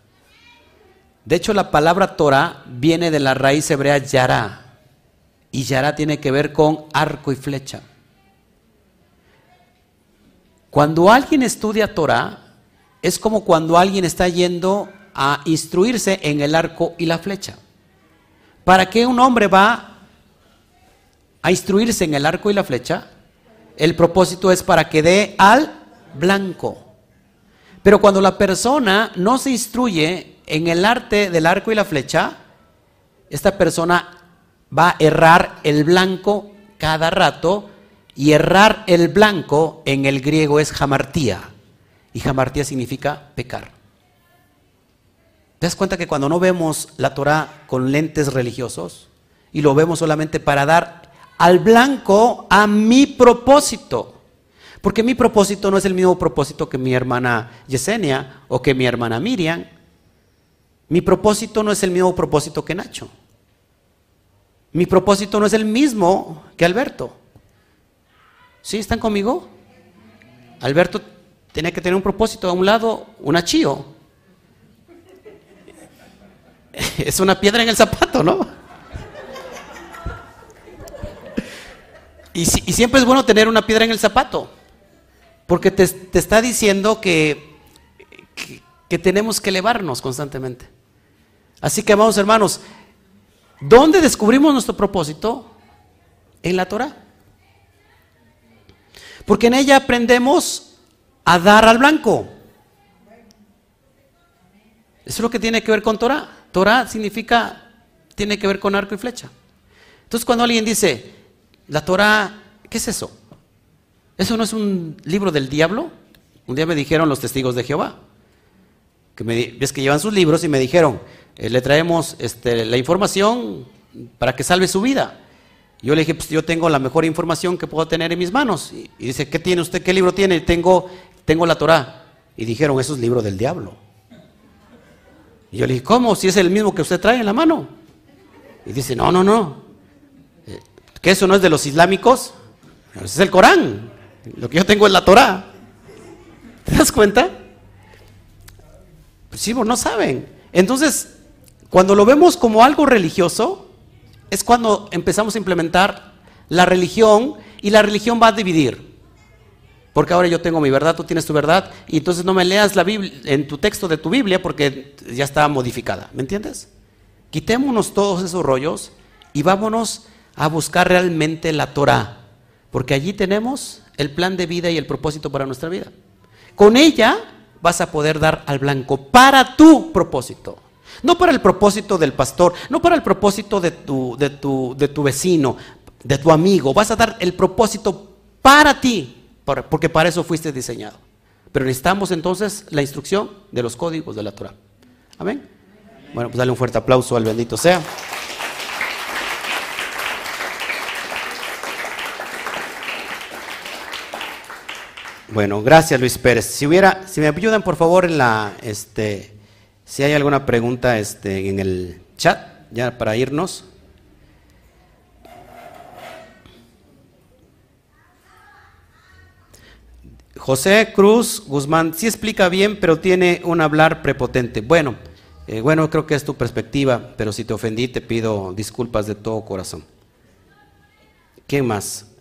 De hecho, la palabra Torah viene de la raíz hebrea yará. Y yará tiene que ver con arco y flecha. Cuando alguien estudia Torah, es como cuando alguien está yendo a instruirse en el arco y la flecha. ¿Para qué un hombre va a instruirse en el arco y la flecha? El propósito es para que dé al blanco. Pero cuando la persona no se instruye en el arte del arco y la flecha, esta persona va a errar el blanco cada rato y errar el blanco en el griego es jamartía. Y jamartía significa pecar. ¿Te das cuenta que cuando no vemos la Torah con lentes religiosos y lo vemos solamente para dar al blanco a mi propósito? Porque mi propósito no es el mismo propósito que mi hermana Yesenia o que mi hermana Miriam mi propósito no es el mismo propósito que Nacho. Mi propósito no es el mismo que Alberto. ¿Sí? ¿Están conmigo? Alberto tiene que tener un propósito. A un lado, un achío. Es una piedra en el zapato, ¿no? Y, siempre es bueno tener una piedra en el zapato. Porque te, está diciendo que, que tenemos que elevarnos constantemente. Así que, amados hermanos, ¿dónde descubrimos nuestro propósito? En la Torah. Porque en ella aprendemos a dar al blanco. Eso es lo que tiene que ver con Torah. Torah significa, tiene que ver con arco y flecha. Entonces cuando alguien dice, la Torah, ¿qué es eso? ¿Eso no es un libro del diablo? Un día me dijeron los testigos de Jehová, que me, ves que llevan sus libros y me dijeron, eh, le traemos este, la información para que salve su vida. Yo le dije, pues yo tengo la mejor información que puedo tener en mis manos. Y, dice, ¿qué tiene usted? ¿Qué libro tiene? Tengo, tengo la Torah. Y dijeron, eso es libro del diablo. Y yo le dije, ¿cómo? Si es el mismo que usted trae en la mano. Y dice, no, no, no. Eh, ¿Que eso no es de los islámicos? Ese es el Corán. Lo que yo tengo es la Torah. ¿Te das cuenta? Pues sí, no saben. Entonces, cuando lo vemos como algo religioso, es cuando empezamos a implementar la religión y la religión va a dividir. Porque ahora yo tengo mi verdad, tú tienes tu verdad, y entonces no me leas la Biblia en tu texto de tu Biblia porque ya está modificada. ¿Me entiendes? Quitémonos todos esos rollos y vámonos a buscar realmente la Torah, porque allí tenemos el plan de vida y el propósito para nuestra vida. Con ella vas a poder dar al blanco para tu propósito. No para el propósito del pastor, no para el propósito de tu, de tu, de tu vecino, de tu amigo. Vas a dar el propósito para ti, porque para eso fuiste diseñado. Pero necesitamos entonces la instrucción de los códigos de la Torah. Amén. Bueno, pues dale un fuerte aplauso al bendito sea. Bueno, gracias Luis Pérez. Si hubiera, si me ayudan por favor en la, este, si hay alguna pregunta, este, en el chat, ya para irnos. José Cruz Guzmán, sí explica bien, pero tiene un hablar prepotente. Bueno, eh, bueno, creo que es tu perspectiva, pero si te ofendí, te pido disculpas de todo corazón. ¿Qué más?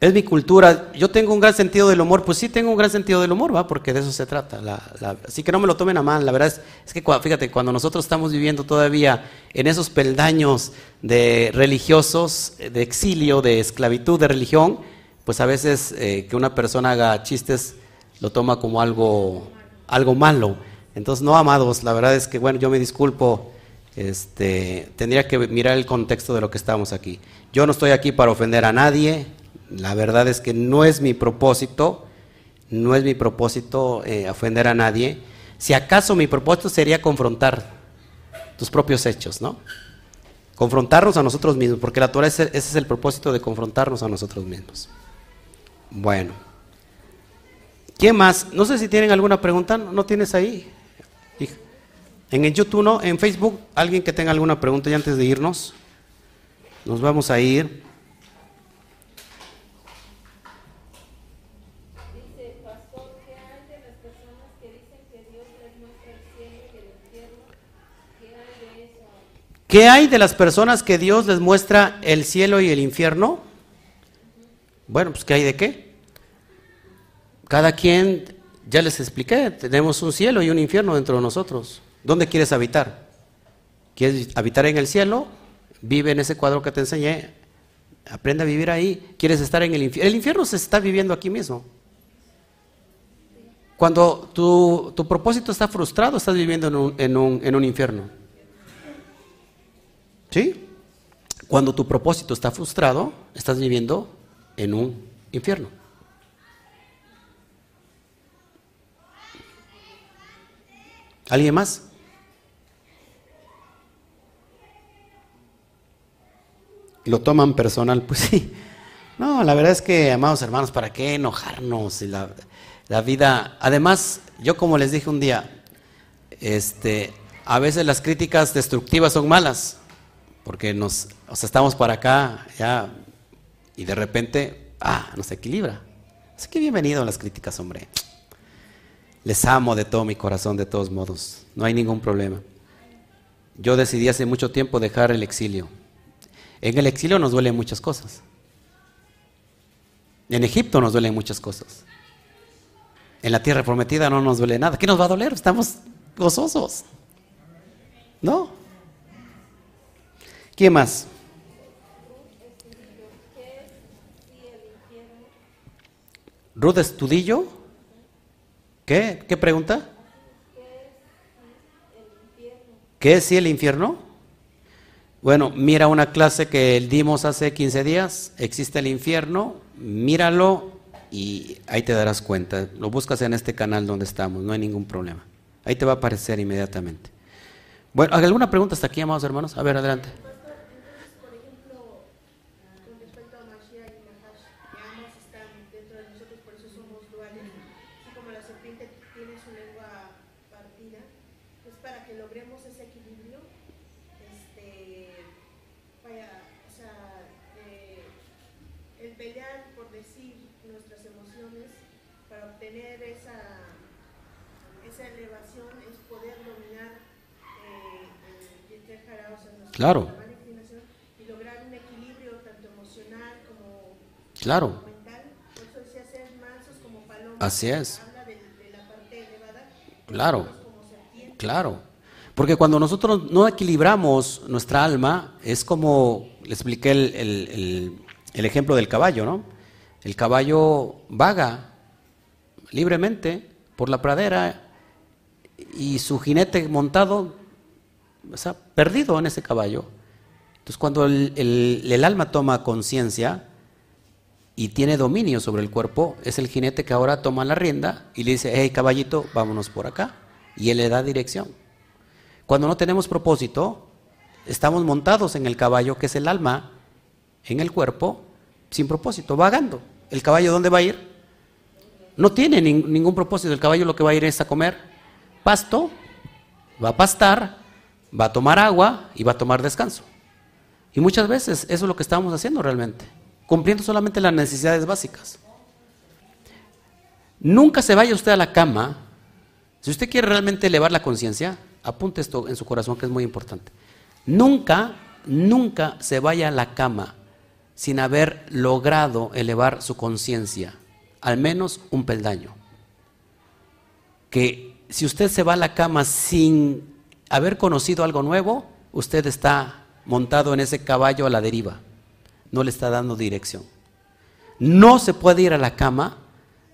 Es mi cultura. Yo tengo un gran sentido del humor. Pues sí, tengo un gran sentido del humor, ¿va? Porque de eso se trata. así que no me lo tomen a mal. La verdad es, que, fíjate, cuando nosotros estamos viviendo todavía en esos peldaños de religiosos, de exilio, de esclavitud, de religión, pues a veces eh, que una persona haga chistes lo toma como algo, algo malo. Entonces, no, amados, la verdad es que, bueno, yo me disculpo. Este, tendría que mirar el contexto de lo que estamos aquí. Yo no estoy aquí para ofender a nadie, la verdad es que no es mi propósito, no es mi propósito eh, ofender a nadie. Si acaso mi propósito sería confrontar tus propios hechos, ¿no? Confrontarnos a nosotros mismos, porque la Torah ese, es el propósito de confrontarnos a nosotros mismos. Bueno. ¿Quién más? No sé si tienen alguna pregunta, ¿no tienes ahí? En YouTube, ¿no? En Facebook, alguien que tenga alguna pregunta ya antes de irnos. Nos vamos a ir. ¿Qué hay de las personas que Dios les muestra el cielo y el infierno? Bueno, pues ¿qué hay de qué? Cada quien, ya les expliqué, tenemos un cielo y un infierno dentro de nosotros. ¿Dónde quieres habitar? ¿Quieres habitar en el cielo? Vive en ese cuadro que te enseñé. Aprende a vivir ahí. ¿Quieres estar en el infierno? El infierno se está viviendo aquí mismo. Cuando tu, propósito está frustrado, estás viviendo en un, en un infierno. ¿Sí? Cuando tu propósito está frustrado, estás viviendo en un infierno. ¿Alguien más? ¿Lo toman personal? Pues sí. No, la verdad es que, amados hermanos, ¿para qué enojarnos? La, la vida. Además, yo como les dije un día, este, a veces las críticas destructivas son malas porque nos, estamos para acá ya y de repente, ah, nos equilibra. Así que bienvenido a las críticas, hombre. Les amo de todo mi corazón, de todos modos. No hay ningún problema. Yo decidí hace mucho tiempo dejar el exilio. En el exilio nos duelen muchas cosas. En Egipto nos duelen muchas cosas. En la tierra prometida no nos duele nada. ¿Qué nos va a doler? Estamos gozosos. ¿No? ¿Qué más? Ruth Estudillo. ¿Qué? ¿Qué pregunta? ¿Qué es si el infierno? Bueno, mira una clase que dimos hace 15 días, existe el infierno, míralo y ahí te darás cuenta. Lo buscas en este canal donde estamos, no hay ningún problema. Ahí te va a aparecer inmediatamente. Bueno, ¿alguna pregunta hasta aquí, amados hermanos? A ver, adelante. Claro. Y lograr un equilibrio Claro. mental, ser mansos como palomas. Así es. Claro. Claro. Porque cuando nosotros no equilibramos nuestra alma, es como, le expliqué el, el- el- el ejemplo del caballo, ¿no? El caballo vaga libremente por la pradera y su jinete montado, o sea, perdido en ese caballo. Entonces cuando el, alma toma conciencia y tiene dominio sobre el cuerpo, es el jinete que ahora toma la rienda y le dice, hey caballito, vámonos por acá. Y él le da dirección. Cuando no tenemos propósito, estamos montados en el caballo, que es el alma, en el cuerpo, sin propósito, vagando. ¿El caballo dónde va a ir? No tiene nin- ningún propósito. El caballo lo que va a ir es a comer pasto, va a pastar, va a tomar agua y va a tomar descanso. Y muchas veces eso es lo que estamos haciendo realmente, cumpliendo solamente las necesidades básicas. Nunca se vaya usted a la cama. Si usted quiere realmente elevar la conciencia, apunte esto en su corazón que es muy importante. Nunca, nunca se vaya a la cama sin haber logrado elevar su conciencia, al menos un peldaño. Que si usted se va a la cama sin haber conocido algo nuevo, usted está montado en ese caballo a la deriva, no le está dando dirección. No se puede ir a la cama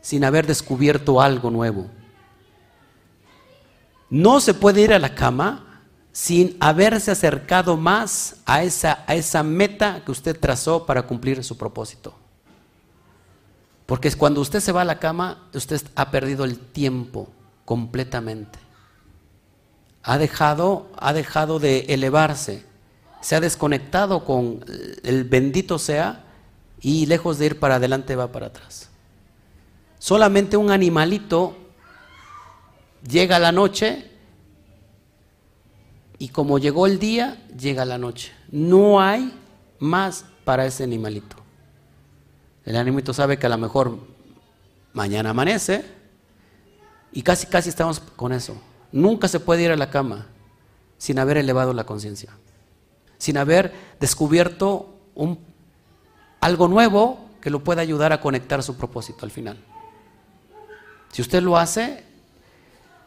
sin haber descubierto algo nuevo. No se puede ir a la cama sin haberse acercado más a esa, a esa meta que usted trazó para cumplir su propósito. Porque cuando usted se va a la cama, usted ha perdido el tiempo completamente. Ha dejado, ha dejado de elevarse, se ha desconectado con el bendito sea y lejos de ir para adelante va para atrás. Solamente un animalito llega la noche y como llegó el día, llega la noche. No hay más para ese animalito. El animalito sabe que a lo mejor mañana amanece y casi casi estamos con eso. Nunca se puede ir a la cama sin haber elevado la conciencia, sin haber descubierto un, algo nuevo que lo pueda ayudar a conectar su propósito al final. Si usted lo hace,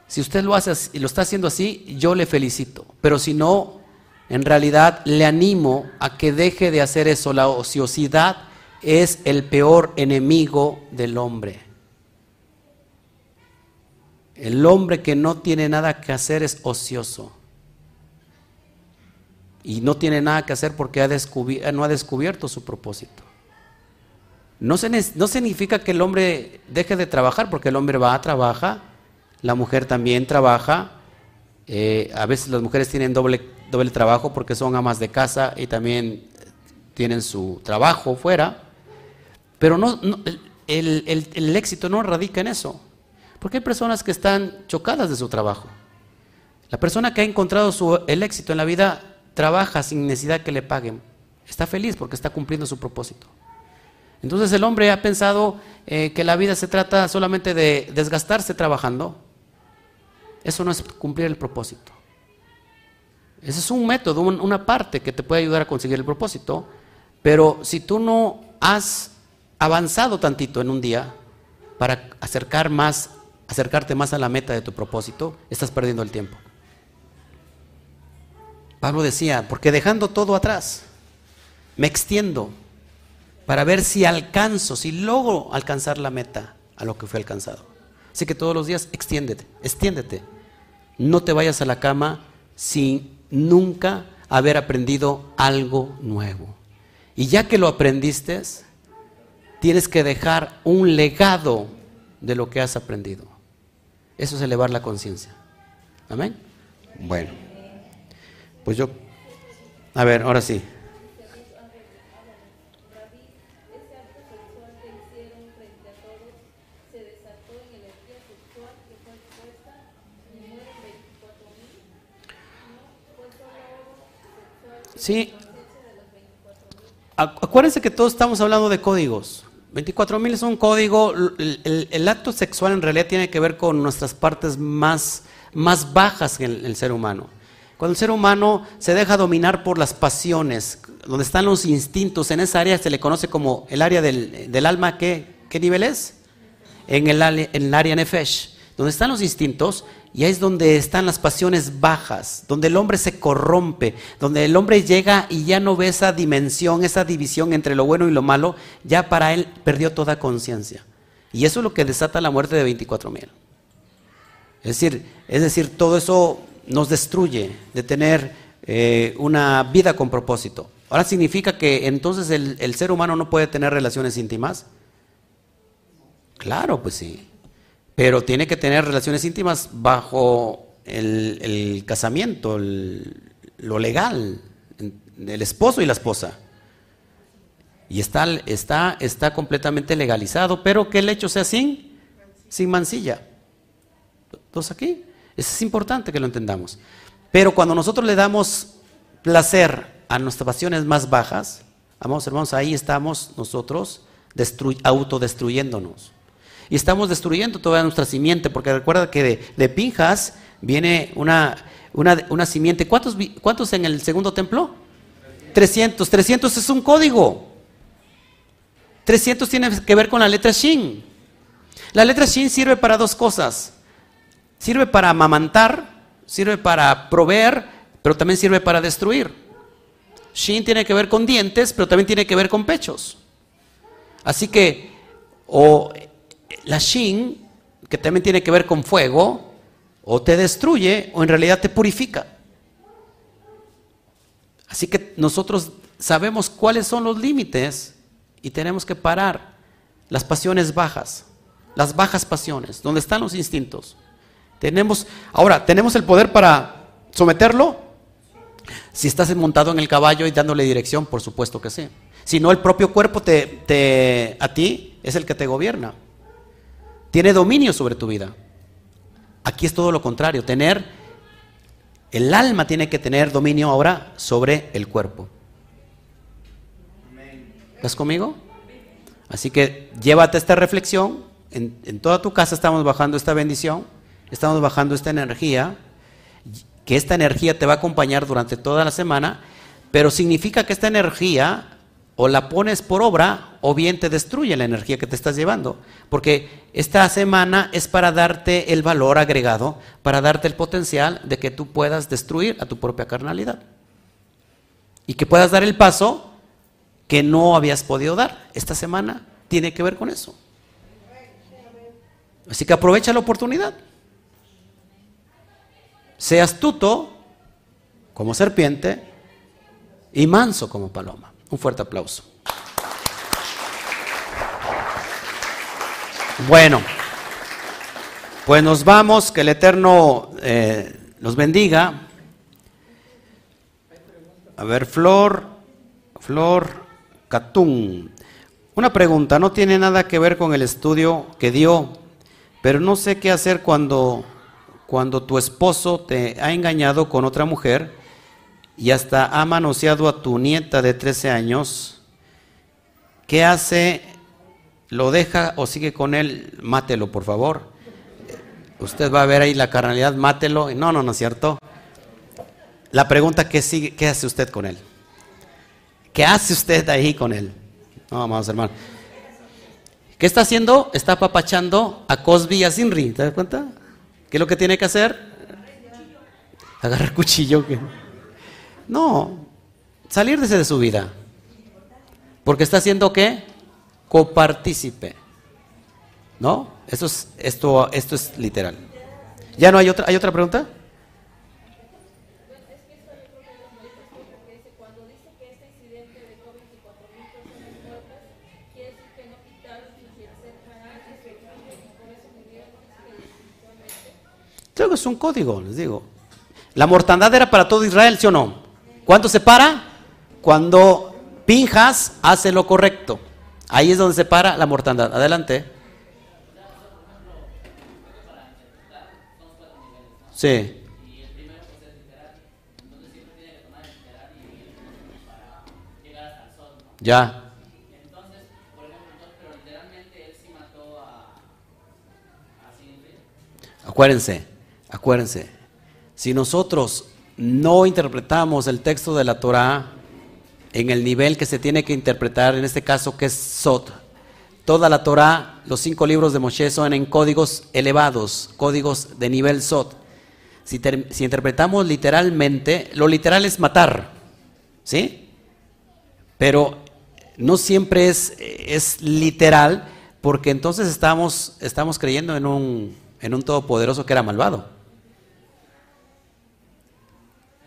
si usted lo hace y lo está haciendo así, yo le felicito. Pero si no, en realidad le animo a que deje de hacer eso. La ociosidad es el peor enemigo del hombre. El hombre que no tiene nada que hacer es ocioso. Y no tiene nada que hacer porque no ha descubierto su propósito. No, significa que el hombre deje de trabajar, porque el hombre va a trabajar, la mujer también trabaja. eh, a veces las mujeres tienen doble, doble trabajo porque son amas de casa y también tienen su trabajo fuera. Pero el éxito no radica en eso. Porque hay personas que están chocadas de su trabajo. La persona que ha encontrado el éxito en la vida trabaja sin necesidad que le paguen. Está feliz porque está cumpliendo su propósito. Entonces el hombre ha pensado eh, que la vida se trata solamente de desgastarse trabajando. Eso no es cumplir el propósito. Ese es un método, un- una parte que te puede ayudar a conseguir el propósito. Pero si tú no has avanzado tantito en un día para acercar más, acercarte más a la meta de tu propósito, estás perdiendo el tiempo. Pablo decía, porque dejando todo atrás, me extiendo para ver si alcanzo, si logro alcanzar la meta a lo que fue alcanzado. Así que todos los días extiéndete, extiéndete. No te vayas a la cama sin nunca haber aprendido algo nuevo. Y ya que lo aprendiste, tienes que dejar un legado de lo que has aprendido. Eso es elevar la conciencia. Amén. Bueno, pues yo, a ver, ahora sí. Sí. Acu- Acuérdense que todos estamos hablando de códigos. 24.000 es un código. El, acto sexual en realidad tiene que ver con nuestras partes más, más bajas en el, ser humano. Cuando el ser humano se deja dominar por las pasiones, donde están los instintos, en esa área se le conoce como el área del, del alma, ¿qué, ¿qué nivel es? En el, en el área nefesh, donde están los instintos, y ahí es donde están las pasiones bajas, donde el hombre se corrompe, donde el hombre llega y ya no ve esa dimensión, esa división entre lo bueno y lo malo, ya para él perdió toda conciencia. Y eso es lo que desata la muerte de 24 mil. Es decir, es decir, todo eso nos destruye de tener eh, una vida con propósito. Ahora significa que entonces el, el ser humano no puede tener relaciones íntimas. Claro, pues sí. Pero tiene que tener relaciones íntimas bajo el, casamiento, lo legal, el esposo y la esposa. Y está, completamente legalizado, pero que el hecho sea sin, sin mancilla. Todos aquí. Eso es importante que lo entendamos. Pero cuando nosotros le damos placer a nuestras pasiones más bajas, amados hermanos, ahí estamos nosotros destru- autodestruyéndonos. Y estamos destruyendo toda nuestra simiente, porque recuerda que de, de Pinjas viene una, una, una simiente. ¿Cuántos, ¿Cuántos en el segundo templo? 300. 300 es un código. 300 tiene que ver con la letra Shin. La letra Shin sirve para dos cosas. Sirve para amamantar, sirve para proveer, pero también sirve para destruir. Shin tiene que ver con dientes, pero también tiene que ver con pechos. Así que, o la Shin, que también tiene que ver con fuego, o te destruye, o en realidad te purifica. Así que nosotros sabemos cuáles son los límites y tenemos que parar las pasiones bajas, las bajas pasiones, donde están los instintos. Tenemos, ahora, ¿tenemos el poder para someterlo? Si estás montado en el caballo y dándole dirección, por supuesto que sí. Si no, el propio cuerpo te, te- a ti es el que te gobierna. Tiene dominio sobre tu vida. Aquí es todo lo contrario. Tener, el alma tiene que tener dominio ahora sobre el cuerpo. ¿Estás conmigo? Así que llévate esta reflexión. En, en toda tu casa estamos bajando esta bendición, estamos bajando esta energía, que esta energía te va a acompañar durante toda la semana, pero significa que esta energía o la pones por obra o bien te destruye la energía que te estás llevando. Porque esta semana es para darte el valor agregado, para darte el potencial de que tú puedas destruir a tu propia carnalidad. Y que puedas dar el paso que no habías podido dar. Esta semana tiene que ver con eso. Así que aprovecha la oportunidad. Sé astuto como serpiente y manso como paloma. Un fuerte aplauso. Bueno, pues nos vamos, que el Eterno eh, los bendiga. A ver, Flor, Flor Catún. Una pregunta, no tiene nada que ver con el estudio que dio, pero no sé qué hacer cuando, cuando tu esposo te ha engañado con otra mujer y hasta ha manoseado a tu nieta de 13 años. ¿Qué hace? ¿Lo deja o sigue con él? Mátelo, por favor. Usted va a ver ahí la carnalidad, mátelo. No, no, no es cierto. La pregunta, ¿qué, sigue, ¿qué hace usted con él? ¿Qué hace usted ahí con él? No, vamos, hermano. ¿Qué está haciendo? Está apapachando a Cosby y a Sinri. ¿Te das cuenta? ¿Qué es lo que tiene que hacer? Agarrar cuchillo. No, salirse de su vida. Porque está haciendo qué? Copartícipe. ¿No? Esto es, esto, esto es literal. ¿Ya no hay otra, hay otra pregunta? Creo que es un código, les digo. La mortandad era para todo Israel, ¿sí o no? ¿Cuándo se para? Cuando Pinjas hace lo correcto. Ahí es donde se para la mortandad. Adelante. Sí. Ya. Acuérdense, acuérdense. Si nosotros no interpretamos el texto de la Torah en el nivel que se tiene que interpretar, en este caso que es Sot. Toda la Torah, los cinco libros de Moshe son en códigos elevados, códigos de nivel Sot. Si, si interpretamos literalmente, lo literal es matar, ¿sí? Pero no siempre es, es literal, porque entonces estamos, estamos creyendo en un, en un todopoderoso que era malvado.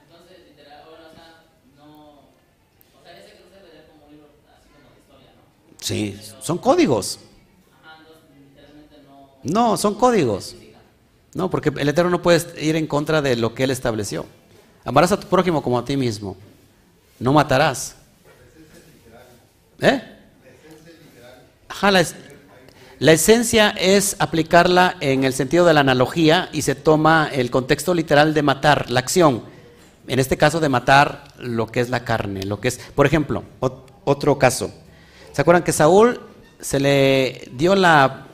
Entonces, literal, bueno, o sea, no. O sea, ese que no se debe leer como un libro así como de historia, ¿no? Sí, son códigos. No. No, son códigos. No, porque el Eterno no puede ir en contra de lo que Él estableció. Amarás a tu prójimo como a ti mismo. No matarás. ¿Eh? Ajá, la, es- la esencia es aplicarla en el sentido de la analogía y se toma el contexto literal de matar, la acción. En este caso de matar lo que es la carne, lo que es, por ejemplo, ot- otro caso. ¿Se acuerdan que Saúl se le dio la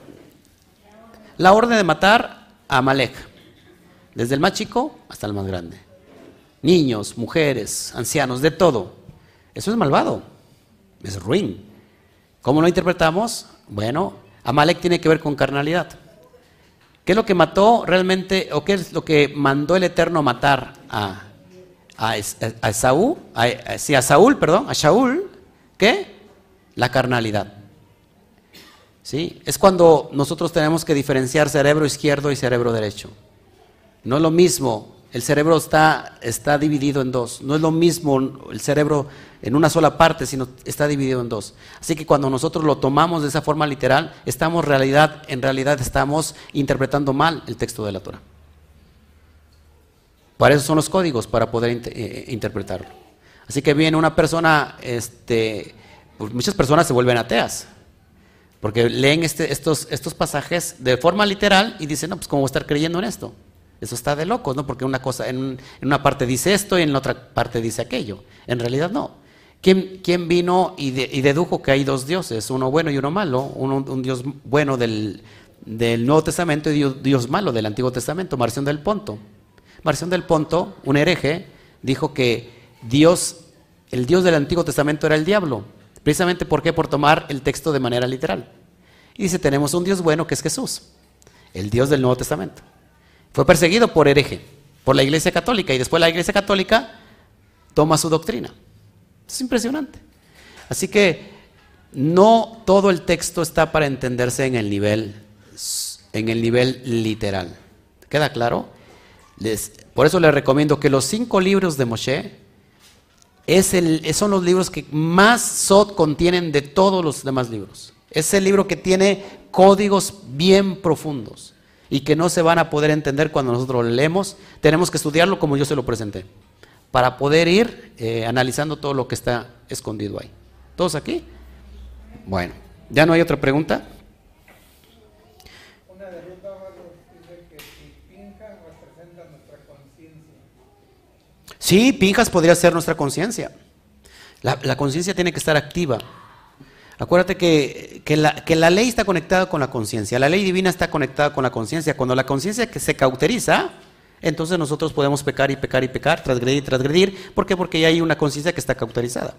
la orden de matar a Amalek, desde el más chico hasta el más grande. Niños, mujeres, ancianos, de todo. Eso es malvado, es ruin. ¿Cómo lo interpretamos? Bueno, Amalek tiene que ver con carnalidad. ¿Qué es lo que mató realmente, o qué es lo que mandó el Eterno matar a, a, a Esaú? A, a- sí, a Saúl, perdón, a Shaul. ¿Qué? La carnalidad. ¿Sí? Es cuando nosotros tenemos que diferenciar cerebro izquierdo y cerebro derecho. No es lo mismo, el cerebro está, está dividido en dos. No es lo mismo el cerebro en una sola parte, sino está dividido en dos. Así que cuando nosotros lo tomamos de esa forma literal, estamos realidad, en realidad estamos interpretando mal el texto de la Torah. Para eso son los códigos, para poder inter- eh, interpretarlo. Así que viene una persona, este, pues muchas personas se vuelven ateas. Porque leen este- estos, estos pasajes de forma literal y dicen, no, pues cómo voy a estar creyendo en esto. Eso está de locos, ¿no? Porque una cosa, en, un- en una parte dice esto y en la otra parte dice aquello. En realidad no. ¿Quién, quién vino y dedujo que hay dos dioses, uno bueno y uno malo? Uno, un Dios bueno del, del Nuevo Testamento y Dios, Dios malo del Antiguo Testamento, Marción del Ponto. Marción del Ponto, un hereje, dijo que Dios, el Dios del Antiguo Testamento era el diablo. Precisamente ¿por qué? Por tomar el texto de manera literal. Y dice, tenemos un Dios bueno que es Jesús, el Dios del Nuevo Testamento. Fue perseguido por hereje, por la Iglesia Católica, y después la Iglesia Católica toma su doctrina. Es impresionante. Así que no todo el texto está para entenderse en el nivel, en el nivel literal. ¿Queda claro? Por eso les recomiendo que los cinco libros de Moshe es el- son los libros que más Sot contienen de todos los demás libros. Es el libro que tiene códigos bien profundos y que no se van a poder entender cuando nosotros lo leemos. Tenemos que estudiarlo como yo se lo presenté, para poder ir eh, analizando todo lo que está escondido ahí. ¿Todos aquí? Bueno, ¿ya no hay otra pregunta? Una de Ruth Ábalos dice que si Pinjas representa nuestra conciencia. Sí, Pinjas podría ser nuestra conciencia. La, conciencia tiene que estar activa. Acuérdate que, la, ley está conectada con la conciencia. La ley divina está conectada con la conciencia. Cuando la conciencia se cauteriza, entonces nosotros podemos pecar y pecar y pecar, transgredir y transgredir. ¿Por qué? Porque ya hay una conciencia que está cauterizada.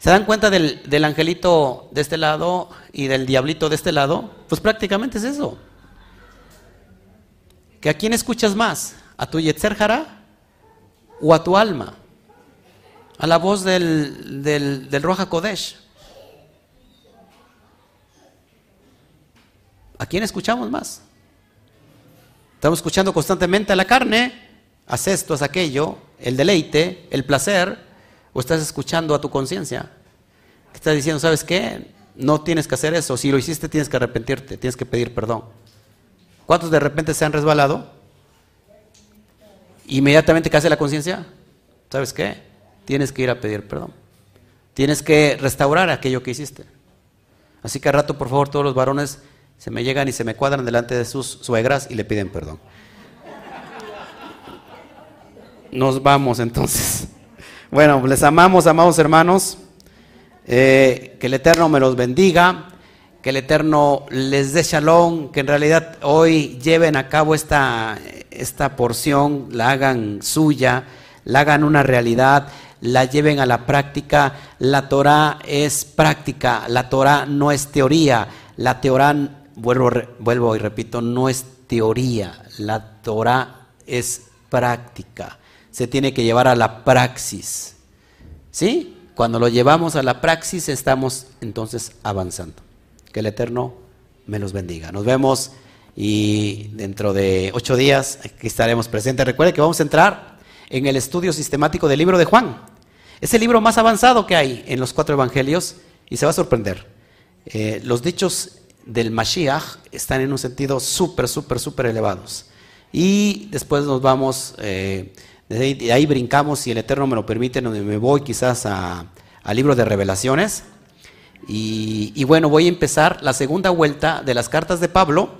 ¿Se dan cuenta del, angelito de este lado y del diablito de este lado? Pues prácticamente es eso. ¿Que a quién escuchas más? ¿A tu Yetzer Hará o a tu alma? A la voz del, del, Roja Kodesh. ¿A quién escuchamos más? Estamos escuchando constantemente a la carne, haz esto, haz aquello, el deleite, el placer, o estás escuchando a tu conciencia. Que estás diciendo, ¿sabes qué? No tienes que hacer eso. Si lo hiciste, tienes que arrepentirte, tienes que pedir perdón. ¿Cuántos de repente se han resbalado? Inmediatamente, ¿qué hace la conciencia? ¿Sabes qué? Tienes que ir a pedir perdón. Tienes que restaurar aquello que hiciste. Así que al rato, por favor, todos los varones se me llegan y se me cuadran delante de sus suegras y le piden perdón. Nos vamos entonces. Bueno, les amamos, amados hermanos. Eh, que el Eterno me los bendiga. Que el Eterno les dé shalom. Que en realidad hoy lleven a cabo esta, esta porción, la hagan suya, la hagan una realidad, la lleven a la práctica. La Torah es práctica, la Torah no es teoría. La Torah, vuelvo, vuelvo y repito, no es teoría. La Torah es práctica. Se tiene que llevar a la praxis. ¿Sí? Cuando lo llevamos a la praxis estamos entonces avanzando. Que el Eterno me los bendiga. Nos vemos y dentro de ocho días aquí estaremos presentes. Recuerde que vamos a entrar en el estudio sistemático del libro de Juan. Es el libro más avanzado que hay en los cuatro evangelios y se va a sorprender. Eh, los dichos del Mashiach están en un sentido súper, súper, súper elevados. Y después nos vamos, eh, de, ahí, brincamos, si el Eterno me lo permite, me voy quizás al libro de revelaciones. Y, bueno, voy a empezar la segunda vuelta de las cartas de Pablo,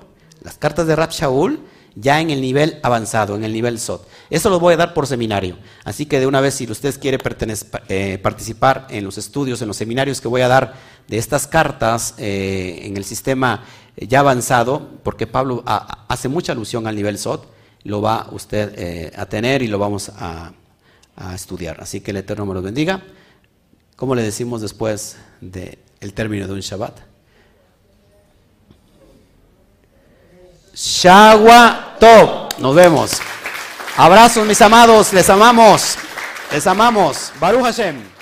las cartas de Rab Shaul, ya en el nivel avanzado, en el nivel SOT. Eso lo voy a dar por seminario. Así que de una vez, si usted quiere eh, participar en los estudios, en los seminarios que voy a dar de estas cartas eh, en el sistema ya avanzado, porque Pablo hace mucha alusión al nivel SOT, lo va usted eh, a tener y lo vamos a, a, estudiar. Así que el Eterno me lo bendiga. ¿Cómo le decimos después del término de un Shabbat? Shagua Top. Nos vemos. Abrazos, mis amados. Les amamos. Les amamos. Baruch Hashem.